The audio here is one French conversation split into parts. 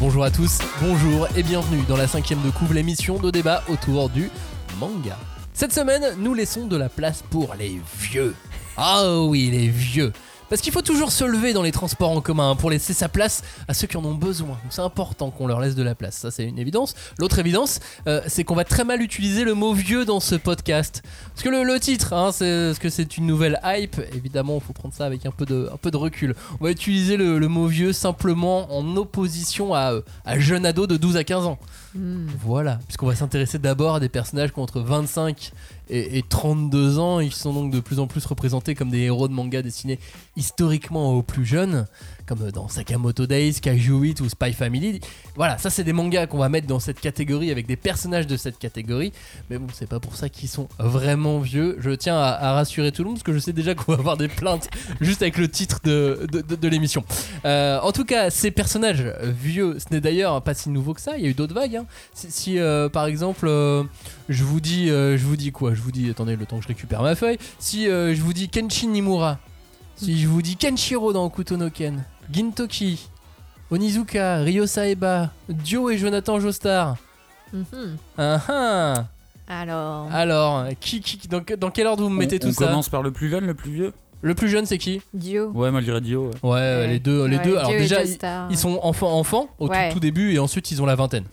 Bonjour à tous, bonjour et bienvenue dans la cinquième de couvre, l'émission de débat autour du manga. Cette semaine, nous laissons de la place pour les vieux. Ah oui, les vieux. Parce qu'il faut toujours se lever dans les transports en commun pour laisser sa place à ceux qui en ont besoin. C'est important qu'on leur laisse de la place, ça c'est une évidence. L'autre évidence, euh, c'est qu'on va très mal utiliser le mot vieux dans ce podcast. Parce que le, titre, hein, c'est que c'est une nouvelle hype, évidemment, il faut prendre ça avec un peu de, recul. On va utiliser le, le mot vieux simplement en opposition à, euh, à jeune ado de 12 à 15 ans. Voilà, puisqu'on va s'intéresser d'abord à des personnages qui ont entre 25 et, et 32 ans, ils sont donc de plus en plus représentés comme des héros de manga dessinés historiquement aux plus jeunes, comme dans Sakamoto Days, Kaiju 8 ou Spy Family. Voilà, ça c'est des mangas qu'on va mettre dans cette catégorie avec des personnages de cette catégorie, mais bon, c'est pas pour ça qu'ils sont vraiment vieux. Je tiens à, rassurer tout le monde parce que je sais déjà qu'on va avoir des plaintes juste avec le titre de, l'émission. Euh, en tout cas, ces personnages vieux, ce n'est d'ailleurs pas si nouveau que ça, il y a eu d'autres vagues. hein. Si, euh, par exemple, euh, je vous dis, je vous dis quoi? Je vous dis, attendez, le temps que je récupère ma feuille. Si je vous dis Kenshin Nimura, si je vous dis Kenshiro dans Okuto no Ken, Gintoki, Onizuka, Ryo Saeba, Dio et Jonathan Joestar. Mhm. Ah ah. Alors, Alors, qui, qui, dans, dans quel ordre vous me mettez on, tout on ça commence par le plus jeune, le plus vieux? Le plus jeune, c'est qui? Dio. Ouais, dirais Dio. ouais. ouais, les deux, les Ouais, deux. Alors Dio déjà, ils, sont enfants, enfants au tout- Ouais. tout, début, et ensuite ils ont la vingtaine.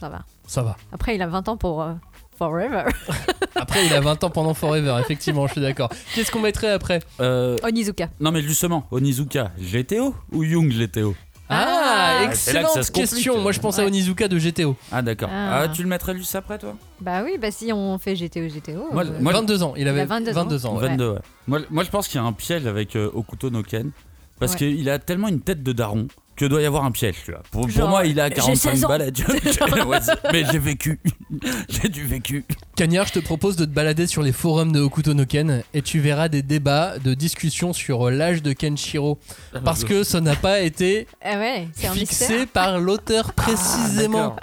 Ça va. Ça va. Après, il a 20 ans pour euh, Forever. Après, il a 20 ans pendant Forever, effectivement, je suis d'accord. Qu'est-ce qu'on mettrait après Euh, Onizuka. non, mais justement, Onizuka, GTO ou Young GTO Ah, Ah, excellente question. Moi, je pense à. Onizuka de GTO. Ah, d'accord. Ah. Ah. tu le mettrais juste après, toi? Bah oui, bah si on fait GTO, GTO. Moi, euh, moi, 22 ans. Il avait a 22 ans. ans. ouais. 22, ouais. Moi, moi, je pense qu'il y a un piège avec euh, Okuto no Ken. Parce Ouais. qu'il a tellement une tête de daron que doit y avoir un piège, tu vois. Pour, moi, il a j'ai 45 16 ans. balais. tu vois. Ouais, c'est- mais j'ai vécu. j'ai du vécu. Cagnard, je te propose de te balader sur les forums de Okuto no Ken et tu verras des débats, de discussions sur l'âge de Kenshiro. Parce que ça n'a pas été Ah ouais, fixé par l'auteur précisément. D'accord.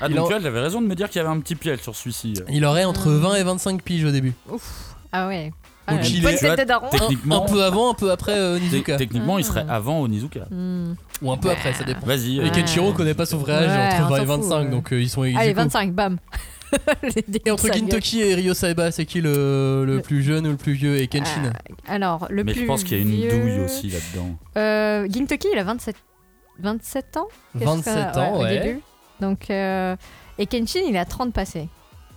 Ah, donc en- tu vois, j'avais raison de me dire qu'il y avait un petit piège sur celui-ci. Il aurait entre Hmm. 20 et 25 piges au début. Ah ouais. Ah, Donc il est- Techniquement, un peu avant, un peu après euh, Onizuka. techniquement il serait Ah. avant Onizuka. Hmm. Ou un peu après, ça dépend. Vas-y. Et euh, Ouais. Kenshiro connaît pas son vrai âge, Ouais, entre on 20 et s'en fout, 25, ouais. donc euh, ils sont ex Allez, aequo. 25, bam. Et entre Gintoki et Ryo Saeba, c'est qui le, le Le- plus jeune ou le plus vieux Et Kenshin gueules. Alors, le mais plus je pense qu'il y a une vieux- douille aussi là-dedans. Euh, Gintoki, il a 27, 27 ans? Qu'est-ce 27 que- ans, au ouais. début. Donc, euh, et Kenshin, il a 30 passé.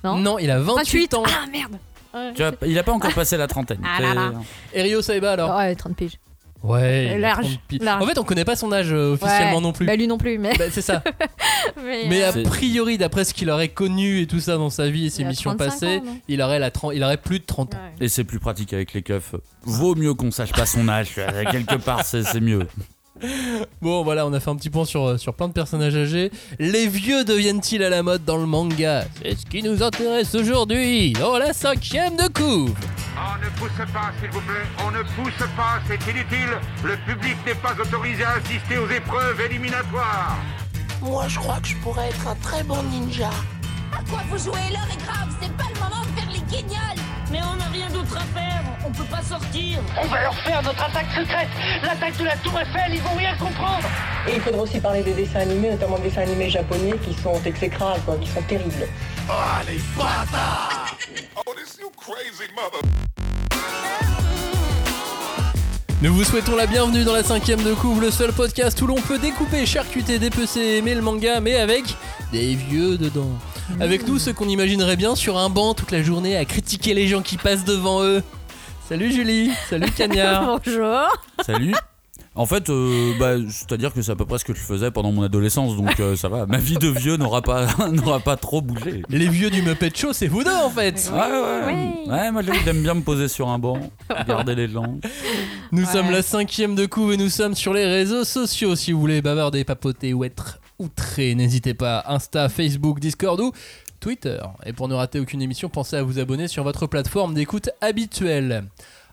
Non, Non, il a 28 ans. Ah merde Ouais. Tu vois, il a pas encore passé la trentaine. Ah là là. Et Ryo Saeba alors Ouais, 30 piges. Ouais, Large, 30 piges. large. En fait, on connaît pas son âge euh, officiellement Ouais. non plus. Bah lui non plus, mais. Bah, c'est ça. mais, Mais euh, a priori, d'après ce qu'il aurait connu et tout ça dans sa vie et ses missions 35 passées, ans, il aurait, la 30 il aurait plus de 30 ans. Ouais. Et c'est plus pratique avec les keufs. Vaut mieux qu'on sache pas son âge. Quelque part, c'est mieux. Bon, voilà, on a fait un petit point sur, euh, sur plein de personnages âgés. Les vieux deviennent-ils à la mode dans le manga? C'est ce qui nous intéresse aujourd'hui dans la cinquième de couve. On ne pousse pas, s'il vous plaît. On ne pousse pas, c'est inutile. Le public n'est pas autorisé à assister aux épreuves éliminatoires. Moi, je crois que je pourrais être un très bon ninja. À quoi vous jouez L'heure est grave, c'est pas le moment de faire les guignols Mais on n'a rien d'autre à faire, on peut pas sortir. On va leur faire notre attaque secrète. L'attaque de la Tour Eiffel, ils vont rien comprendre. Et il faudra aussi parler des dessins animés, notamment des dessins animés japonais qui sont exécrables, quoi, qui sont terribles. Nous vous souhaitons la bienvenue dans la cinquième de couve, le seul podcast où l'on peut découper, charcuter, dépecer, aimer le manga, mais avec des vieux dedans. Avec nous, ceux qu'on imaginerait bien sur un banc toute la journée à critiquer les gens qui passent devant eux. Salut Julie, salut Cagnard. Bonjour Salut. En fait, euh, bah, c'est-à-dire que c'est à peu près ce que je faisais pendant mon adolescence, donc euh, ça va. Ma vie de vieux n'aura pas, n'aura pas trop bougé. les vieux du Muppet Show, c'est vous deux en fait. Ouais, ouais. Oui. Ouais, moi j'aime bien me poser sur un banc, regarder les gens. Nous Ouais. sommes la cinquième de couve et nous sommes sur les réseaux sociaux. Si vous voulez bavarder, papoter ou être outré, n'hésitez pas. Insta, Facebook, Discord ou Twitter. Et pour ne rater aucune émission, pensez à vous abonner sur votre plateforme d'écoute habituelle.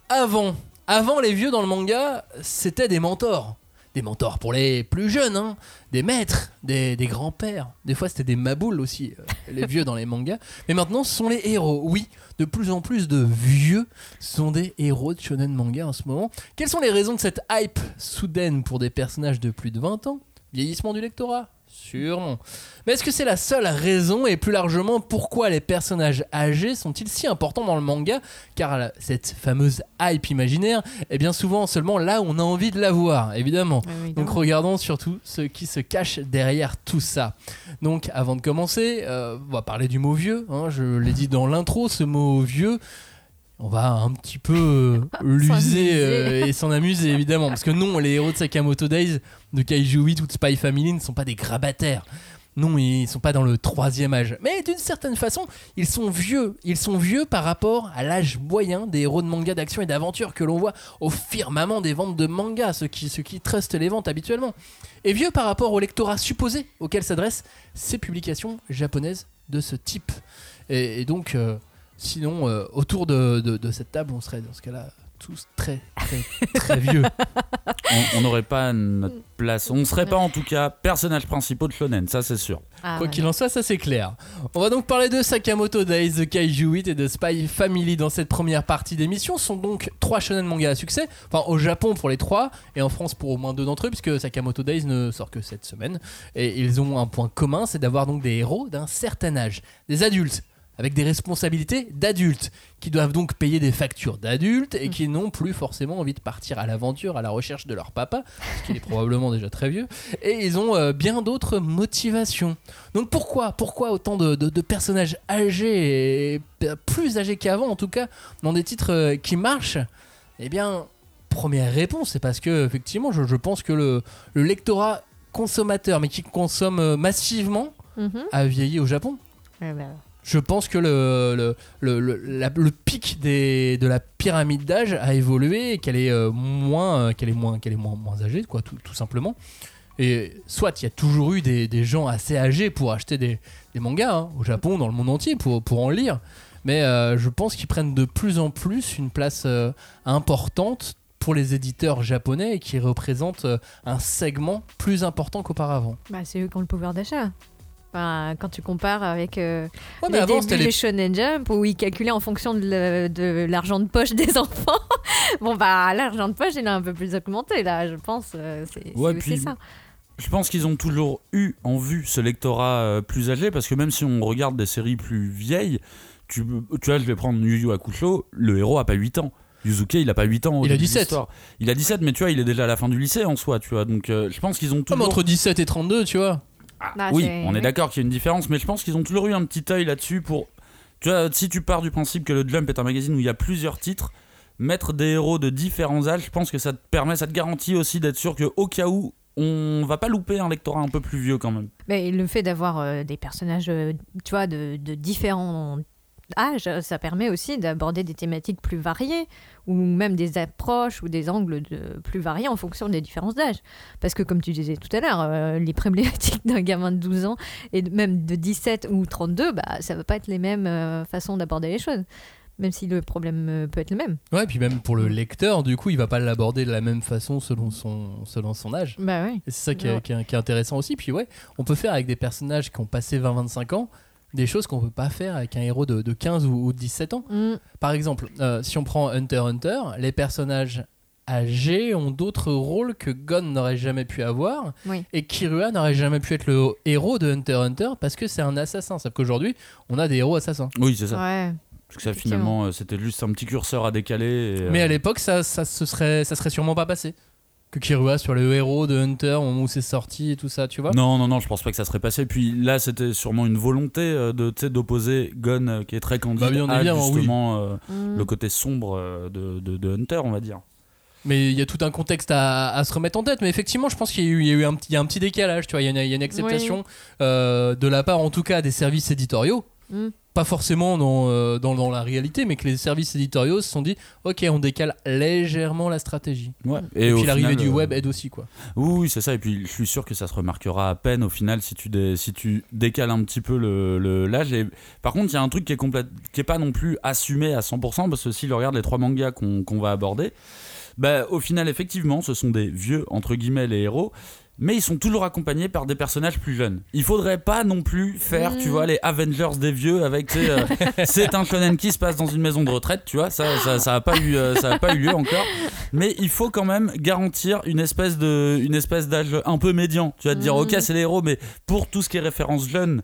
Avant, avant les vieux dans le manga, c'était des mentors. Des mentors pour les plus jeunes, hein. des maîtres, des, des grands-pères. Des fois, c'était des maboules aussi, euh, les vieux dans les mangas. Mais maintenant, ce sont les héros. Oui, de plus en plus de vieux sont des héros de shonen manga en ce moment. Quelles sont les raisons de cette hype soudaine pour des personnages de plus de 20 ans? Vieillissement du lectorat? Sûrement. Mais est-ce que c'est la seule raison et plus largement pourquoi les personnages âgés sont-ils si importants dans le manga? Car cette fameuse hype imaginaire est bien souvent seulement là où on a envie de la voir, évidemment. Oui, Donc regardons surtout ce qui se cache derrière tout ça. Donc avant de commencer, euh, on va parler du mot vieux. hein. je l'ai dit dans l'intro, ce mot vieux, on va un petit peu euh, l'user euh, et s'en amuser évidemment. Parce que non, les héros de Sakamoto Days, de Kaiju 8 ou de Spy Family ne sont pas des grabataires. Non, ils sont pas dans le troisième âge. Mais d'une certaine façon, ils sont vieux. Ils sont vieux par rapport à l'âge moyen des héros de manga d'action et d'aventure que l'on voit au firmament des ventes de manga, ceux qui, trustent les ventes habituellement. Et vieux par rapport au lectorat supposé auquel s'adressent ces publications japonaises de ce type. Et, donc, euh, sinon, euh, autour de cette table, on serait dans ce cas-là tous très, très, très vieux. On- n'aurait pas notre place. On ne serait pas en tout cas personnages principaux de Shonen, ça c'est sûr. Ah, Quoi ouais. qu'il en soit, ça c'est clair. On va donc parler de Sakamoto Days, de Kaiju 8 et de Spy Family dans cette première partie d'émission. Ce sont donc trois shonen manga à succès, enfin au Japon pour les trois et en France pour au moins deux d'entre eux, puisque Sakamoto Days ne sort que cette semaine. Et ils ont un point commun, c'est d'avoir donc des héros d'un certain âge, des adultes avec des responsabilités d'adultes, qui doivent donc payer des factures d'adultes et qui n'ont plus forcément envie de partir à l'aventure à la recherche de leur papa, parce qu'il est probablement déjà très vieux, et ils ont euh, bien d'autres motivations. Donc pourquoi, pourquoi autant de, de- de personnages âgés, et plus âgés qu'avant en tout cas, dans des titres euh, qui marchent? Eh bien, première réponse, c'est parce que effectivement, je, je pense que le, le lectorat consommateur, mais qui consomme euh, massivement, Mhm. a vieilli au Japon. Bah, Je pense que le, le, le, le- le pic des, de la pyramide d'âge a évolué et qu'elle est euh, moins euh, qu'elle est moins qu'elle est moins, moins âgée quoi tout, tout simplement et soit il y a toujours eu des, des gens assez âgés pour acheter des, des mangas hein, au Japon dans le monde entier pour, pour en lire mais euh, je pense qu'ils prennent de plus en plus une place importante pour les éditeurs japonais et qui représentent un segment plus important qu'auparavant. bah, c'est eux qui ont le pouvoir d'achat. Enfin, quand tu compares avec euh, Ouais, les avant débuts des Shonen Jump où ils calculaient en fonction de l'argent de, poche des enfants. bon bah l'argent de poche il a un peu plus augmenté là, je pense. euh, c'est Ouais, c'est aussi puis- ça. Je pense qu'ils ont toujours eu en vue ce lectorat euh, plus âgé parce que même si on regarde des séries plus vieilles, tu, tu vois, je vais prendre Yu Yu Hakusho, le héros a pas 8 ans. Yuzuke, il a pas 8 ans. au Il a début de 17. l'histoire. Il a 17, mais tu vois, il est déjà à la fin du lycée en soi, tu vois. Donc euh, je pense qu'ils ont Comme toujours. entre 17 et 32 tu vois Ah, Bah, oui, on est d'accord qu'il y a une différence, mais je pense qu'ils ont toujours eu un petit œil là-dessus pour. Tu vois, si tu pars du principe que le Jump est un magazine où il y a plusieurs titres, mettre des héros de différents âges, je pense que ça te permet, ça te garantit aussi d'être sûr que au cas où, on va pas louper un lectorat un peu plus vieux quand même. Mais le fait d'avoir euh, des personnages, euh, tu vois, de, de différents âges, ça permet aussi d'aborder des thématiques plus variées, ou même des approches ou des angles de, plus variés en fonction des différences d'âge. Parce que comme tu disais tout à l'heure, euh, les problématiques d'un gamin de 12 ans et même de 17 ou 32, bah, ça va pas être les mêmes euh, façons d'aborder les choses. Même si le problème euh, peut être le même. Ouais, puis même pour le lecteur, du coup, il va pas l'aborder de la même façon selon son, selon son âge. Bah. Et c'est ça qui est, Ouais. qui est- qui est intéressant aussi. Puis ouais, on peut faire avec des personnages qui ont passé 20-25 ans des choses qu'on peut pas faire avec un héros de, de 15 ou, ou de 17 ans. Mm. Par exemple, euh, si on prend Hunter x Hunter, les personnages âgés ont d'autres rôles que Gon n'aurait jamais pu avoir Oui. et Kirua n'aurait jamais pu être le héros de Hunter x Hunter parce que c'est un assassin. Sauf qu'aujourd'hui, on a des héros assassins. Oui, c'est ça. Ouais. Parce que ça, finalement, euh, c'était juste un petit curseur à décaler. et, euh, Mais à l'époque, ça, ça, se serait, ça serait sûrement pas passé. Que Kirua soit le héros de Hunter au moment où c'est sorti et tout ça, tu vois. Non, non, non, je pense pas que ça serait passé. Puis là, c'était sûrement une volonté euh, de, tu sais, d'opposer Gon, euh, qui est très candide, Bah, bien à oui. justement euh, Mm. le côté sombre euh, de, de- de Hunter, on va dire. Mais il y a tout un contexte à, à se remettre en tête. Mais effectivement, je pense qu'il y a eu, il y a eu un, petit- il y a un petit décalage. Tu vois, il y a une, il y a une acceptation euh, de la part, en tout cas, des services éditoriaux. Mm. Pas forcément dans, euh, dans, dans la réalité, mais que les services éditoriaux se sont dit Ok, on décale légèrement la stratégie. Ouais. Et, puis l'arrivée du euh, web aide aussi, quoi. Oui, c'est ça. Et puis, je suis sûr que ça se remarquera à peine au final si tu, dé- si tu décales un petit peu le, le- l'âge. Et... Par contre, il y a un truc qui est, complète... qui est pas non plus assumé à 100%, parce que si regarde les trois mangas qu'on qu'on va aborder, bah, au final, effectivement, ce sont des vieux, entre guillemets, les héros. Mais ils sont toujours accompagnés par des personnages plus jeunes. Il faudrait pas non plus faire, tu Mm. vois, les Avengers des vieux avec, euh, c'est un shonen qui se passe dans une maison de retraite, tu vois, ça, ça, ça a pas eu, euh, ça a pas eu lieu encore. Mais il faut quand même garantir une espèce de, une espèce d'âge un peu médian. Tu vas te dire, Mm. ok, c'est les héros, mais pour tout ce qui est référence jeune.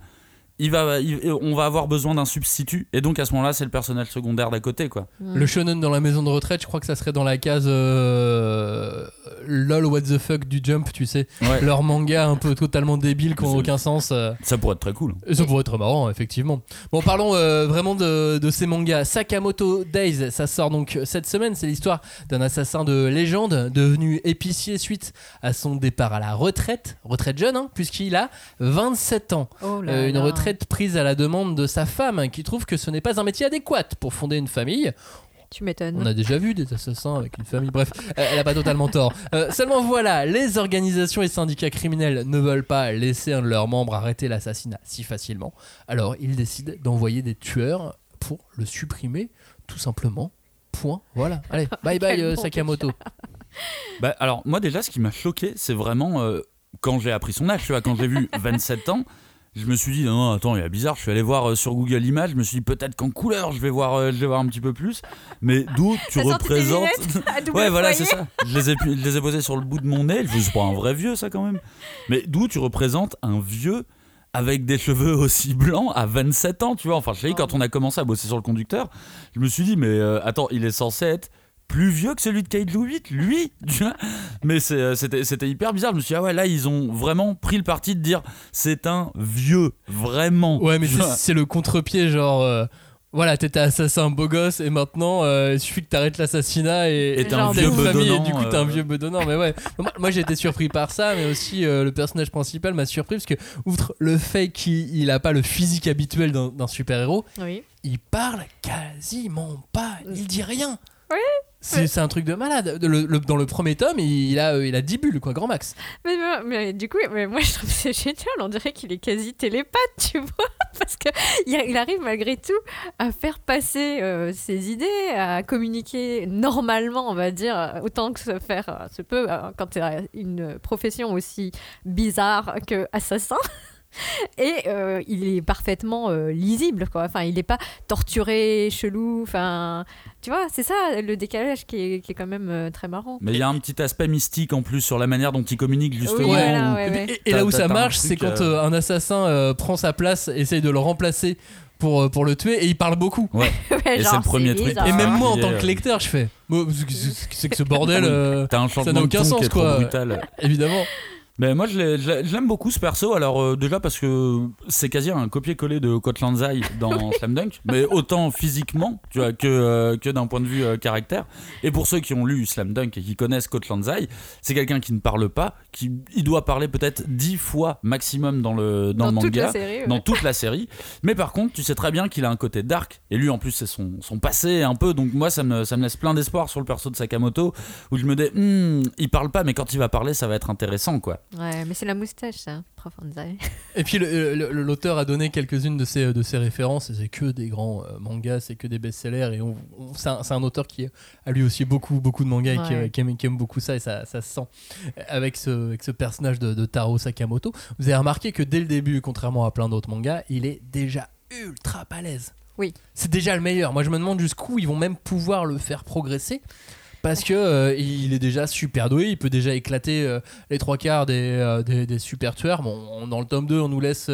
Il va, il- on va avoir besoin d'un substitut et donc à ce moment-là c'est le personnage secondaire d'à côté quoi. Le shonen dans la maison de retraite, je crois que ça serait dans la case euh, lol what the fuck du Jump, tu sais. Ouais. Leur manga un peu totalement débile qui n'ont aucun sens. euh. Ça pourrait être très cool. Et ça pourrait être marrant, effectivement. Bon, parlons euh, vraiment de, de ces mangas. Sakamoto Days, ça sort donc cette semaine. C'est l'histoire d'un assassin de légende devenu épicier suite à son départ à la retraite. Retraite jeune, hein, puisqu'il a 27 ans. Oh là Euh, une là. Retraite prise à la demande de sa femme, qui trouve que ce n'est pas un métier adéquat pour fonder une famille. Tu m'étonnes. On a déjà vu des assassins avec une famille. Bref, elle a pas totalement tort. Euh, seulement voilà, les organisations et syndicats criminels ne veulent pas laisser un de leurs membres arrêter l'assassinat si facilement. Alors ils décident d'envoyer des tueurs pour le supprimer, tout simplement. Point. Voilà. Allez, bye bye euh, Sakamoto. Bah, alors, moi, déjà, ce qui m'a choqué, c'est vraiment euh, quand j'ai appris son âge, tu vois, quand j'ai vu 27 ans. Je me suis dit, non, attends, il est bizarre. Je suis allé voir euh, sur Google Images. Je me suis dit, peut-être qu'en couleur, je vais voir, euh, je vais voir un petit peu plus. Mais d'où tu représentes. Ouais, voilà, c'est ça. Je les, ai, pu- je les ai posés sur le bout de mon nez. Je suis pas un vrai vieux, ça, quand même. Mais d'où tu représentes un vieux avec des cheveux aussi blancs à 27 ans, tu vois. Enfin, je sais, quand on a commencé à bosser sur le conducteur, je me suis dit, mais euh, attends, il est censé être plus vieux que celui de Kate Louis, lui, tu vois. Mais euh, c'était, hyper bizarre. Je me suis dit, ah ouais, là, ils ont vraiment pris le parti de dire, c'est un vieux, vraiment. Ouais, mais c'est le contre-pied, genre. euh, voilà, t'étais assassin beau gosse et maintenant euh, il suffit que t'arrêtes l'assassinat et Et t'es un vieux une famille et du coup t'es un euh. vieux bedonnant. Mais ouais, moi, moi, j'ai été surpris par ça, mais aussi euh, le personnage principal m'a surpris parce que, outre le fait qu'il il a pas le physique habituel d'un d'un super-héros, Oui. il parle quasiment pas, il dit rien. Oui. C'est un truc de malade. Le- le- dans le premier tome, il a, euh, il a 10 bulles, quoi, grand max. Mais, mais- mais du coup, mais moi je trouve que c'est génial. On dirait qu'il est quasi télépathe, tu vois, parce que il, il arrive malgré tout à faire passer euh, ses idées, à communiquer normalement, on va dire, autant que se faire euh, se peut quand tu as une profession aussi bizarre que assassin. Et euh, il est parfaitement euh, lisible, quoi. Enfin, il n'est pas torturé, chelou. Enfin, tu vois, c'est ça le décalage qui est, qui est quand même euh, très marrant. Mais il y a un petit aspect mystique en plus sur la manière dont il communique, justement. Oui, voilà, où- ouais, Et, ouais. et- et là où ça marche, c'est quand un assassin euh, prend sa place, essaye de le remplacer pour, pour le tuer et il parle beaucoup. Ouais. Et c'est le premier truc. Et même moi, en tant que lecteur, je fais. C'est que- ce bordel, euh, un ça n'a aucun sens, quoi. brutal. Évidemment. Mais moi, je l'ai- je l'ai- je l'aime beaucoup ce perso. Alors, euh, déjà parce que c'est quasi un copier-coller de Kotlanzai dans Slam Dunk, mais autant physiquement tu vois, que, euh, que d'un point de vue euh, caractère. Et pour ceux qui ont lu Slam Dunk et qui connaissent Kotlanzai, c'est quelqu'un qui ne parle pas, qui il doit parler peut-être dix fois maximum dans le, dans le toute manga. la série. ouais. dans toute la série. Mais par contre, tu sais très bien qu'il a un côté dark. Et lui, en plus, c'est son, son passé un peu. Donc moi, ça me, ça me laisse plein d'espoir sur le perso de Sakamoto. Où je me dis, Hmm, il parle pas, mais quand il va parler, ça va être intéressant, quoi. Ouais, mais c'est la moustache, ça, Profonzai. Et puis l'auteur a donné quelques-unes de ses, de ses références, c'est que des grands euh, mangas, c'est que des best-sellers, et on- on- c'est un, auteur qui a lui aussi beaucoup, beaucoup de mangas et qui, aime, qui aime beaucoup ça, et ça, ça se sent avec ce, avec ce personnage de, de Taro Sakamoto. Vous avez remarqué que dès le début, contrairement à plein d'autres mangas, il est déjà ultra balèze. Oui. C'est déjà le meilleur. Moi, je me demande jusqu'où ils vont même pouvoir le faire progresser. Parce que euh, il est déjà super doué, il peut déjà éclater euh, les trois quarts des, euh, des, des super tueurs. Bon, on- dans le tome 2, on nous laisse,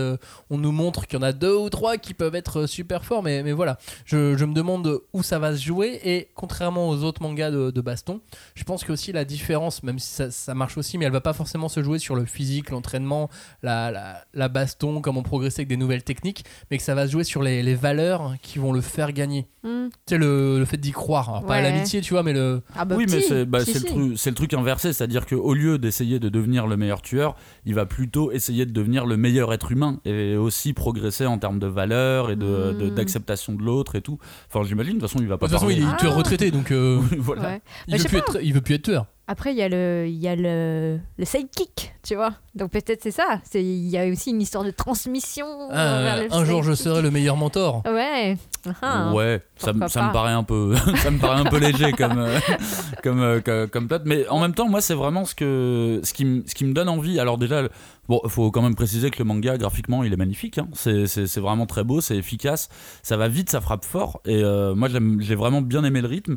on nous montre qu'il y en a deux ou trois qui peuvent être super forts, mais, mais voilà. Je, je me demande où ça va se jouer. Et contrairement aux autres mangas de, de baston, je pense que aussi la différence, même si ça, ça marche aussi, mais elle va pas forcément se jouer sur le physique, l'entraînement, la, la, la baston, comment progresser avec des nouvelles techniques, mais que ça va se jouer sur les, les valeurs qui vont le faire gagner. Hmm. Tu sais, le, le fait d'y croire. Alors, pas à Ouais. l'amitié, tu vois, mais le. Ah bah oui, mais c'est bah, si, c'est si. le, le truc inversé, c'est-à-dire qu'au lieu d'essayer de devenir le meilleur tueur, il va plutôt essayer de devenir le meilleur être humain et aussi progresser en termes de valeurs et de- de- Mm. d'acceptation de, l'autre et tout. Enfin, j'imagine, de toute façon, il va De pas toute façon, il est tueur Ah. retraité, donc euh, voilà. Ouais. il, Bah, veut plus être, il veut plus être tueur. Après, il y a le, il y a le, le sidekick, tu vois. Donc peut-être c'est ça. C'est, il y a aussi une histoire de transmission. Ah, vers le un jour, je serai le meilleur mentor. Ouais. Ah. Ouais, ça, ça me paraît un peu, ça me paraît un peu léger comme euh, comme euh, comme. Mais en même temps, moi, c'est vraiment ce que ce qui me ce qui me donne envie. Alors déjà, bon, faut quand même préciser que le manga graphiquement, il est magnifique. hein. C'est c'est c'est vraiment très beau, c'est efficace, ça va vite, ça frappe fort. Et euh, moi, j'aime- j'ai vraiment bien aimé le rythme.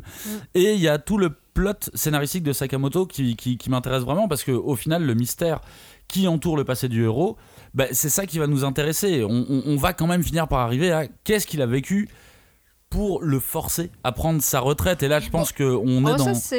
Et il y a tout le plot scénaristique de Sakamoto qui qui, qui m'intéresse vraiment parce que au final, le mystère qui entoure le passé du héros, bah, c'est ça qui va nous intéresser. On, on- on va quand même finir par arriver à qu'est-ce qu'il a vécu pour le forcer à prendre sa retraite. Et là, je pense qu'on Oh, est dans. ça,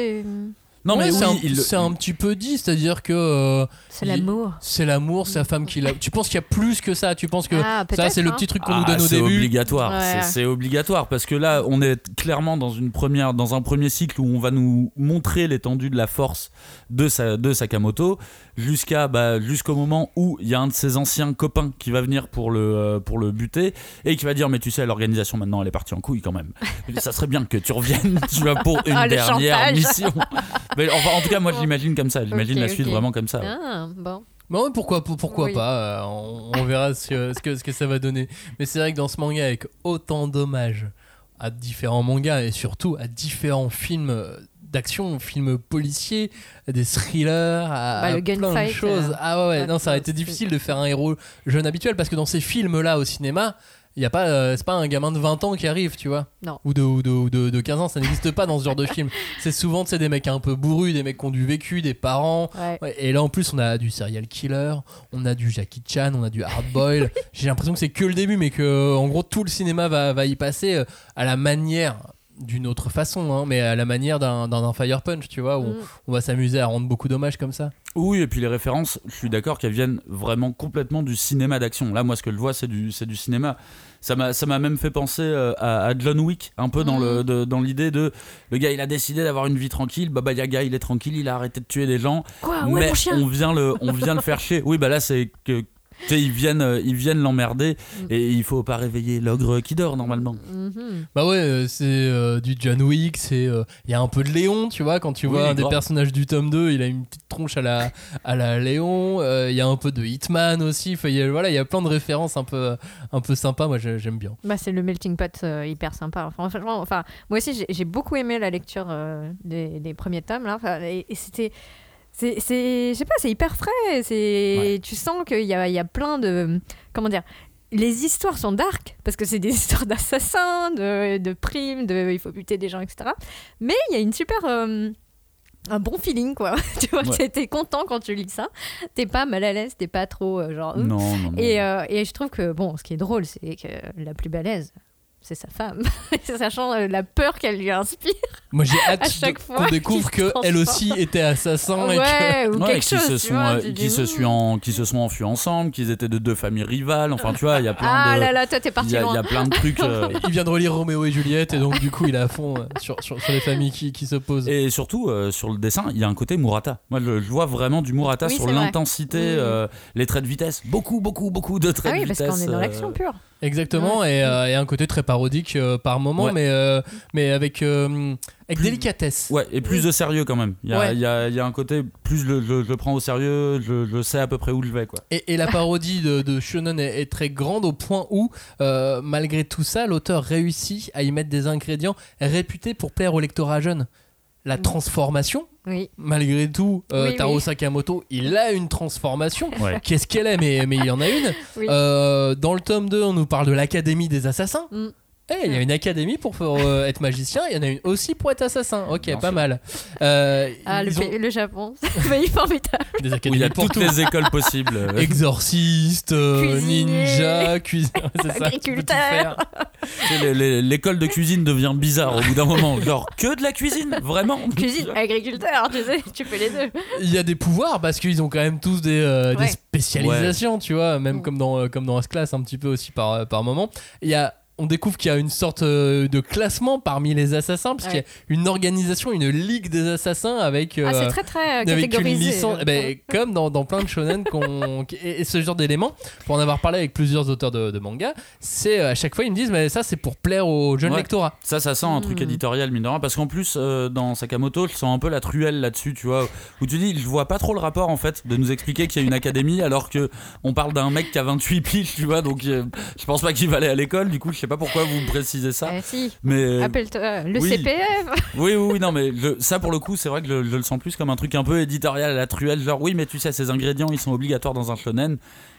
Non, mais c'est oui, un, il- c'est un petit peu dit, c'est-à-dire que euh, c'est il- l'amour. c'est l'amour, c'est la femme qui l'a. Tu penses qu'il y a plus que ça Tu penses que Ah, ça, peut-être, c'est le hein. petit truc qu'on Ah, nous donne au c'est début obligatoire, Ouais. c'est- c'est obligatoire parce que là, on est clairement dans une première, dans un premier cycle où on va nous montrer l'étendue de la force de, sa, de Sakamoto jusqu'à bah, jusqu'au moment où il y a un de ses anciens copains qui va venir pour le euh, pour le buter et qui va dire mais tu sais l'organisation maintenant elle est partie en couille quand même. ça serait bien que tu reviennes tu vois pour une Ah, le dernière chantage. mission. Mais enfin, en tout cas, moi je l'imagine comme ça. J'imagine Ok, la suite vraiment comme ça. Ah, bon. Pourquoi, pour- pourquoi Oui. pas euh, on, on verra ce que, ce, que, ce que ça va donner. Mais c'est vrai que dans ce manga, avec autant d'hommages à différents mangas et surtout à différents films d'action, films policiers, à des thrillers, à, Bah, à plein de choses. euh, ah ouais, non, ça aurait été difficile de faire un héros jeune habituel parce que dans ces films-là au cinéma, il y a pas, euh, c'est pas un gamin de 20 ans qui arrive, tu vois. Non. Ou de, ou de, ou de, de 15 ans, ça n'existe pas dans ce genre de film. C'est souvent, tu sais, des mecs un peu bourrus, des mecs qui ont du vécu, des parents. Ouais. Ouais, et là en plus on a du serial killer, on a du Jackie Chan, on a du hardboil. J'ai l'impression que c'est que le début, mais que en gros tout le cinéma va, va y passer euh, à la manière d'une autre façon, hein, mais à la manière d'un Fire Punch, tu vois, où on, Mm. on va s'amuser à rendre beaucoup d'hommages comme ça. Oui, et puis les références, je suis d'accord qu'elles viennent vraiment complètement du cinéma d'action. Là, moi, ce que je vois, c'est du, c'est du cinéma. Ça m'a, ça m'a même fait penser euh, à, à John Wick, un peu dans, le, de- dans l'idée de le gars, il a décidé d'avoir une vie tranquille. Baba Yaga, il est tranquille, il a arrêté de tuer des gens. Quoi? Mais on vient le, on vient le faire chier. Oui, bah là, c'est que. Tu sais, ils viennent, euh, ils viennent l'emmerder Mm. et il faut pas réveiller l'ogre qui dort normalement. Mhm. Bah ouais, euh, c'est euh, du John Wick, c'est il y a un peu de Léon, tu vois, quand tu Oui, vois un des personnages du tome 2, il a une petite tronche à la à la Léon, il y a un peu de Hitman aussi, Enfin, y a- voilà, il y a plein de références un peu un peu sympas, moi j'ai- j'aime bien. Bah, c'est le melting pot euh, hyper sympa. Enfin, franchement, enfin, moi aussi, j'ai- j'ai beaucoup aimé la lecture euh, des, des premiers tomes. Là. Enfin, et, et c'était. C'est, je sais pas, c'est hyper frais. C'est, Tu sens qu'il y a, y a plein de. Comment dire Les histoires sont dark, parce que c'est des histoires d'assassins, de, de primes, de il faut buter des gens, etc. Mais il y a une super. euh, un bon feeling, quoi. tu vois, Ouais. t'es- t'es content quand tu lis ça. T'es pas mal à l'aise, t'es pas trop euh, genre. Non, non, non. Et, euh, et je trouve que, bon, ce qui est drôle, c'est que la plus balèze, c'est sa femme. Sachant euh, la peur qu'elle lui inspire. Moi j'ai hâte À chaque de- fois qu'on découvre qu'il se que elle aussi était assassin et que ou Ouais, quelque qui chose. se sont, vois, euh, qui se sont en- qui se sont enfuis ensemble, qu'ils étaient de deux familles rivales. Enfin, tu vois, il y a plein Ah de. là là, toi, t'es Il parti y, a, il loin. y a plein de trucs. euh, il vient de relire Roméo et Juliette et donc du coup il est à fond euh, sur, sur, sur les familles qui, qui s'opposent. Et surtout, euh, sur le dessin, il y a un côté Murata. Moi, je, je vois vraiment du Murata Oui, sur l'intensité, les traits de vitesse. Beaucoup, beaucoup, beaucoup de traits Ah oui, de parce vitesse. qu'on est dans l'action pure. Exactement, et, et un côté très parodique euh, par moment, Ouais. mais, euh, mais avec, euh, avec Plus- délicatesse. Ouais, et plus de sérieux quand même. Il y a, Ouais. il y a- il y a un côté, plus je, le- je- je le prends au sérieux, je, je sais à peu près où je vais. Quoi. Et, et la parodie de, de Shonen est, est très grande au point où, euh, malgré tout ça, l'auteur réussit à y mettre des ingrédients réputés pour plaire au lectorat jeune. La transformation, Oui. malgré tout, euh, Oui, Taro oui. Sakamoto, il a une transformation. Ouais. Qu'est-ce qu'elle est? Mais, mais il y en a une. Oui. Euh, dans le tome 2, on nous parle de l'Académie des assassins. Mm. Eh, il y a une académie pour euh, être magicien, il y en a une aussi pour être assassin. Ok, Bien pas sûr. mal. Euh, Ah, le, ont pays- le Japon, c'est un pays formidable. des académies il y a pour toutes tout. les écoles possibles. Exorciste, euh, Cuisinier. ninja, cuisine, Agriculteur. L'école de cuisine devient bizarre au bout d'un moment. Genre, que de la cuisine Vraiment Cuisine, agriculteur, tu sais, tu fais les deux. Il y a des pouvoirs parce qu'ils ont quand même tous des, euh, des Ouais. spécialisations, tu vois, même Mm. comme dans, euh, comme dans S-Class un petit peu aussi par, euh, par moment. Il y a on découvre qu'il y a une sorte euh, de classement parmi les assassins, parce qu'il y a une organisation, une ligue des assassins avec. Ah, euh, c'est très très euh, catégorisé. licence, ben, comme dans, dans plein de shonen qu'on- et, ce genre d'éléments, pour en avoir parlé avec plusieurs auteurs de, de manga, c'est euh, à chaque fois ils me disent mais ça c'est pour plaire aux jeunes Ouais. lectorats. Ça, ça sent un truc Hmm. éditorial, mine de rien, parce qu'en plus, euh, dans Sakamoto, je sens un peu la truelle là-dessus, tu vois, où tu dis, je vois pas trop le rapport, en fait, de nous expliquer qu'il y a une académie, alors que on parle d'un mec qui a 28 piges, tu vois, donc euh, je pense pas qu'il va aller à l'école, du coup, je sais pas pourquoi vous me précisez ça, Eh, si, mais... appelle-toi le oui. CPF. Oui, oui, oui, non, mais ça pour le coup, c'est vrai que je, je le sens plus comme un truc un peu éditorial à la truelle. Genre, oui, mais tu sais, ces ingrédients, ils sont obligatoires dans un shonen.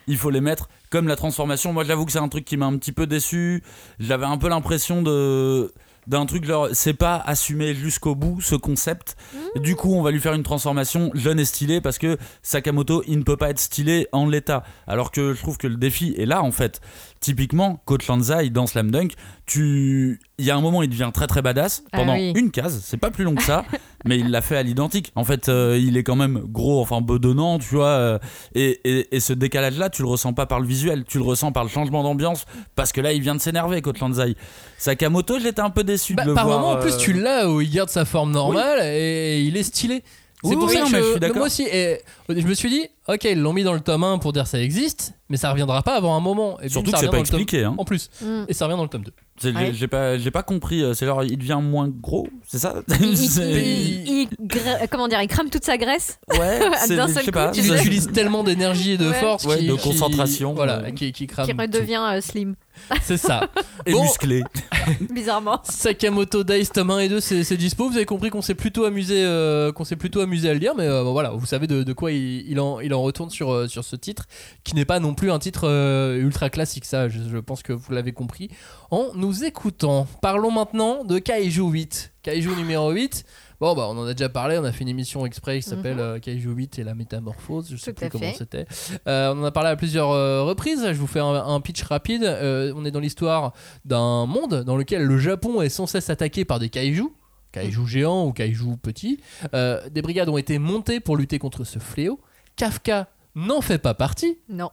Il faut les mettre comme la transformation. Moi, j'avoue que c'est un truc qui m'a un petit peu déçu. J'avais un peu l'impression de d'un truc genre c'est pas assumé jusqu'au bout ce concept. Du coup on va lui faire une transformation jeune et stylée parce que Sakamoto il ne peut pas être stylé en l'état. Alors que je trouve que le défi est là en fait. Typiquement Coach Lanzai dans Slam Dunk tu il y a un moment il devient très très badass Ah pendant oui. une case. C'est pas plus long que ça mais il l'a fait à l'identique. En fait euh, il est quand même gros enfin bedonnant tu vois euh, et, et, et ce décalage là tu le ressens pas par le visuel. Tu le ressens par le changement d'ambiance parce que là il vient de s'énerver Coach Lanzai. Sakamoto j'étais un peu déçu Bah, de le par voir moment en euh, plus tu l'as où il garde sa forme normale et il est stylé. C'est Oui, pour oui, ça que je suis je- moi aussi, et je me suis dit, ok, ils l'ont mis dans le tome 1 pour dire ça existe, mais ça reviendra pas avant un moment. Et surtout que c'est pas tome- expliqué hein. En plus, Mm. et ça revient dans le tome 2. C'est- Ouais. j'ai- pas, j'ai pas compris. euh, C'est genre, il devient moins gros, c'est ça? Il, il- C'est- il- il gra- comment dire, il crame toute sa graisse? Ouais, c'est- d'un je seul sais pas. tu Il utilise tellement d'énergie et de Ouais. force, Ouais, qui- de qui- concentration, voilà, qui, qui crame. qui tout. redevient euh, slim, C'est ça. Et Bon. musclé. bizarrement. Sakamoto Days tome 1 et 2 c'est dispo vous avez compris qu'on s'est plutôt amusé euh, qu'on s'est plutôt amusé à le lire mais euh, bon, voilà vous savez de, de quoi il, il en, il en retourne sur, euh, sur ce titre qui n'est pas non plus un titre euh, ultra classique ça je, je pense que vous l'avez compris en nous écoutant parlons maintenant de Kaiju 8 Kaiju numéro 8 Bon bah on en a déjà parlé, on a fait une émission exprès qui s'appelle Mhm. euh, Kaiju 8 et la métamorphose, je sais Tout plus comment c'était. Euh, on en a parlé à plusieurs euh, reprises, je vous fais un, un pitch rapide. Euh, on est dans l'histoire d'un monde dans lequel le Japon est sans cesse attaqué par des kaiju, kaiju géants ou kaiju petits. Des brigades ont été montées pour lutter contre ce fléau. Kafka n'en fait pas partie. Non.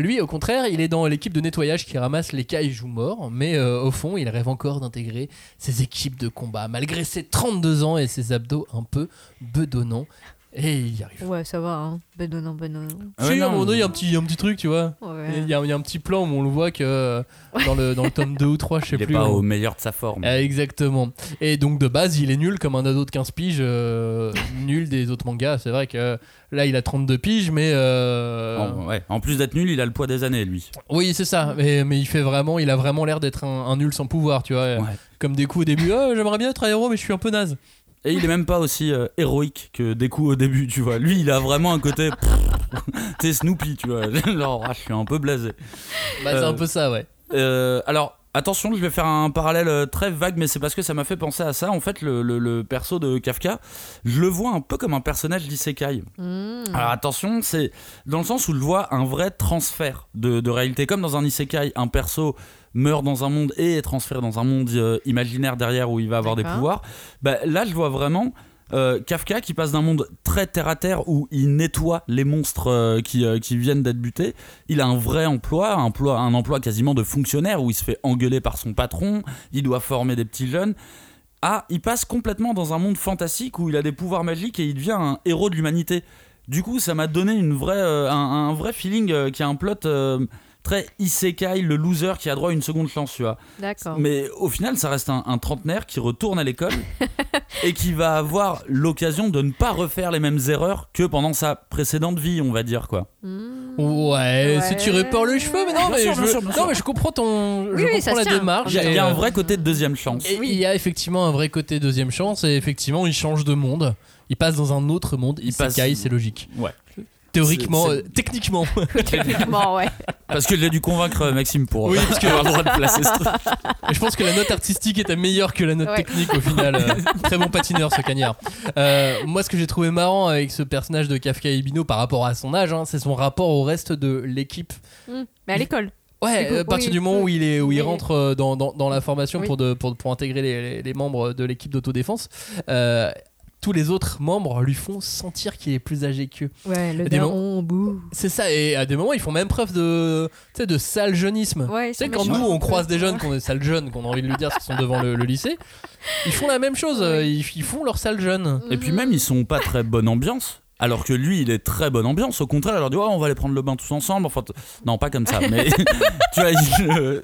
Lui, au contraire, il est dans l'équipe de nettoyage qui ramasse les kaiju morts, mais euh, au fond, il rêve encore d'intégrer ces équipes de combat, malgré ses 32 ans et ses abdos un peu bedonnants. Et il y arrive. Ouais, ça va, hein. Bedonnant, bedonnant. Ah ouais, si, à un non, moment donné, il y a un petit, un petit truc, tu vois. Ouais. Il y, a, il y a un petit plan où on le voit que euh, dans le, dans le tome 2 ou 3, je sais Il est plus. pas on- au meilleur de sa forme. Euh, Exactement. Et donc de base, il est nul comme un ado de 15 piges, euh, nul des autres mangas. C'est vrai que là, il a 32 piges, mais... euh, En, ouais. en plus d'être nul, il a le poids des années, lui. Oui, c'est ça. Mais, mais il fait vraiment, il a vraiment l'air d'être un, un nul sans pouvoir, tu vois. Ouais. Comme des coups au début, Ah, j'aimerais bien être un héros, mais je suis un peu naze. Et il est même pas aussi euh, héroïque que des coups au début, tu vois. Lui, il a vraiment un côté. sais, Snoopy, tu vois. Genre, ah, je suis un peu blasé. Bah, c'est Euh, un peu ça, ouais. Euh, alors, attention, je vais faire un parallèle euh, très vague, mais c'est parce que ça m'a fait penser à ça. En fait, le, le- le perso de Kafka, je le vois un peu comme un personnage d'isekai. Mmh. Alors attention, c'est dans le sens où je vois un vrai transfert de, de réalité. Comme dans un isekai, un perso meurt dans un monde et est transféré dans un monde euh, imaginaire derrière où il va avoir des pouvoirs. Bah, là, je vois vraiment euh, Kafka qui passe d'un monde très terre à terre où il nettoie les monstres euh, qui, euh, qui viennent d'être butés. Il a un vrai emploi, un emploi, un emploi quasiment de fonctionnaire où il se fait engueuler par son patron, il doit former des petits jeunes. Ah, il passe complètement dans un monde fantastique où il a des pouvoirs magiques et il devient un héros de l'humanité. Du coup, ça m'a donné une vraie, un, un vrai feeling qui a un plot très isekai, le loser qui a droit à une seconde chance, tu vois. D'accord. Mais au final, ça reste un, un trentenaire qui retourne à l'école et qui va avoir l'occasion de ne pas refaire les mêmes erreurs que pendant sa précédente vie, on va dire quoi. Mmh. Ouais, c'est Ouais. tiré par les cheveux, mais non, Bien mais, sûr, je, sûr, non, mais je comprends ton, je Oui, oui, ça comprends se la tient. démarche. Il y a, y un vrai côté de deuxième chance. Et il y a effectivement un vrai côté deuxième chance et effectivement il change de monde. Il passe dans un autre monde. Il passe. c'est logique. Ouais. Théoriquement, C'est- euh, techniquement. Techniquement, ouais. Parce que j'ai dû convaincre euh, Maxime pour Oui, parce que- avoir le droit de placer ce truc. Et je pense que la note artistique était meilleure que la note Ouais. technique au final. Euh, très bon patineur ce cagnard. Euh, moi, ce que j'ai trouvé marrant avec ce personnage de Kafka Ibino par rapport à son âge, hein, c'est son rapport au reste de l'équipe. Mmh. Mais à l'école. Ouais, coup, à partir oui, du moment où il, est, où il rentre euh, dans, dans, dans la formation Oui. pour, de, pour, pour intégrer les, les- les membres de l'équipe d'autodéfense, euh, tous les autres membres lui font sentir qu'il est plus âgé qu'eux. Ouais, le Des daron, bouh. C'est ça, et à des moments, ils font même preuve de, tu sais, de sale jeunisme. Ouais, tu sais, quand nous, on croise des jeunes, qu'on est sales jeunes, qu'on a envie de lui dire parce qu'ils sont devant le, le lycée, ils font la même chose, euh, ils, ils font leur sale jeune. Et puis même, ils sont pas très bonne ambiance. Alors que lui, il est très bonne ambiance. Au contraire, il leur dit on va aller prendre le bain tous ensemble. Enfin, non, pas comme ça, mais tu vois, il, euh,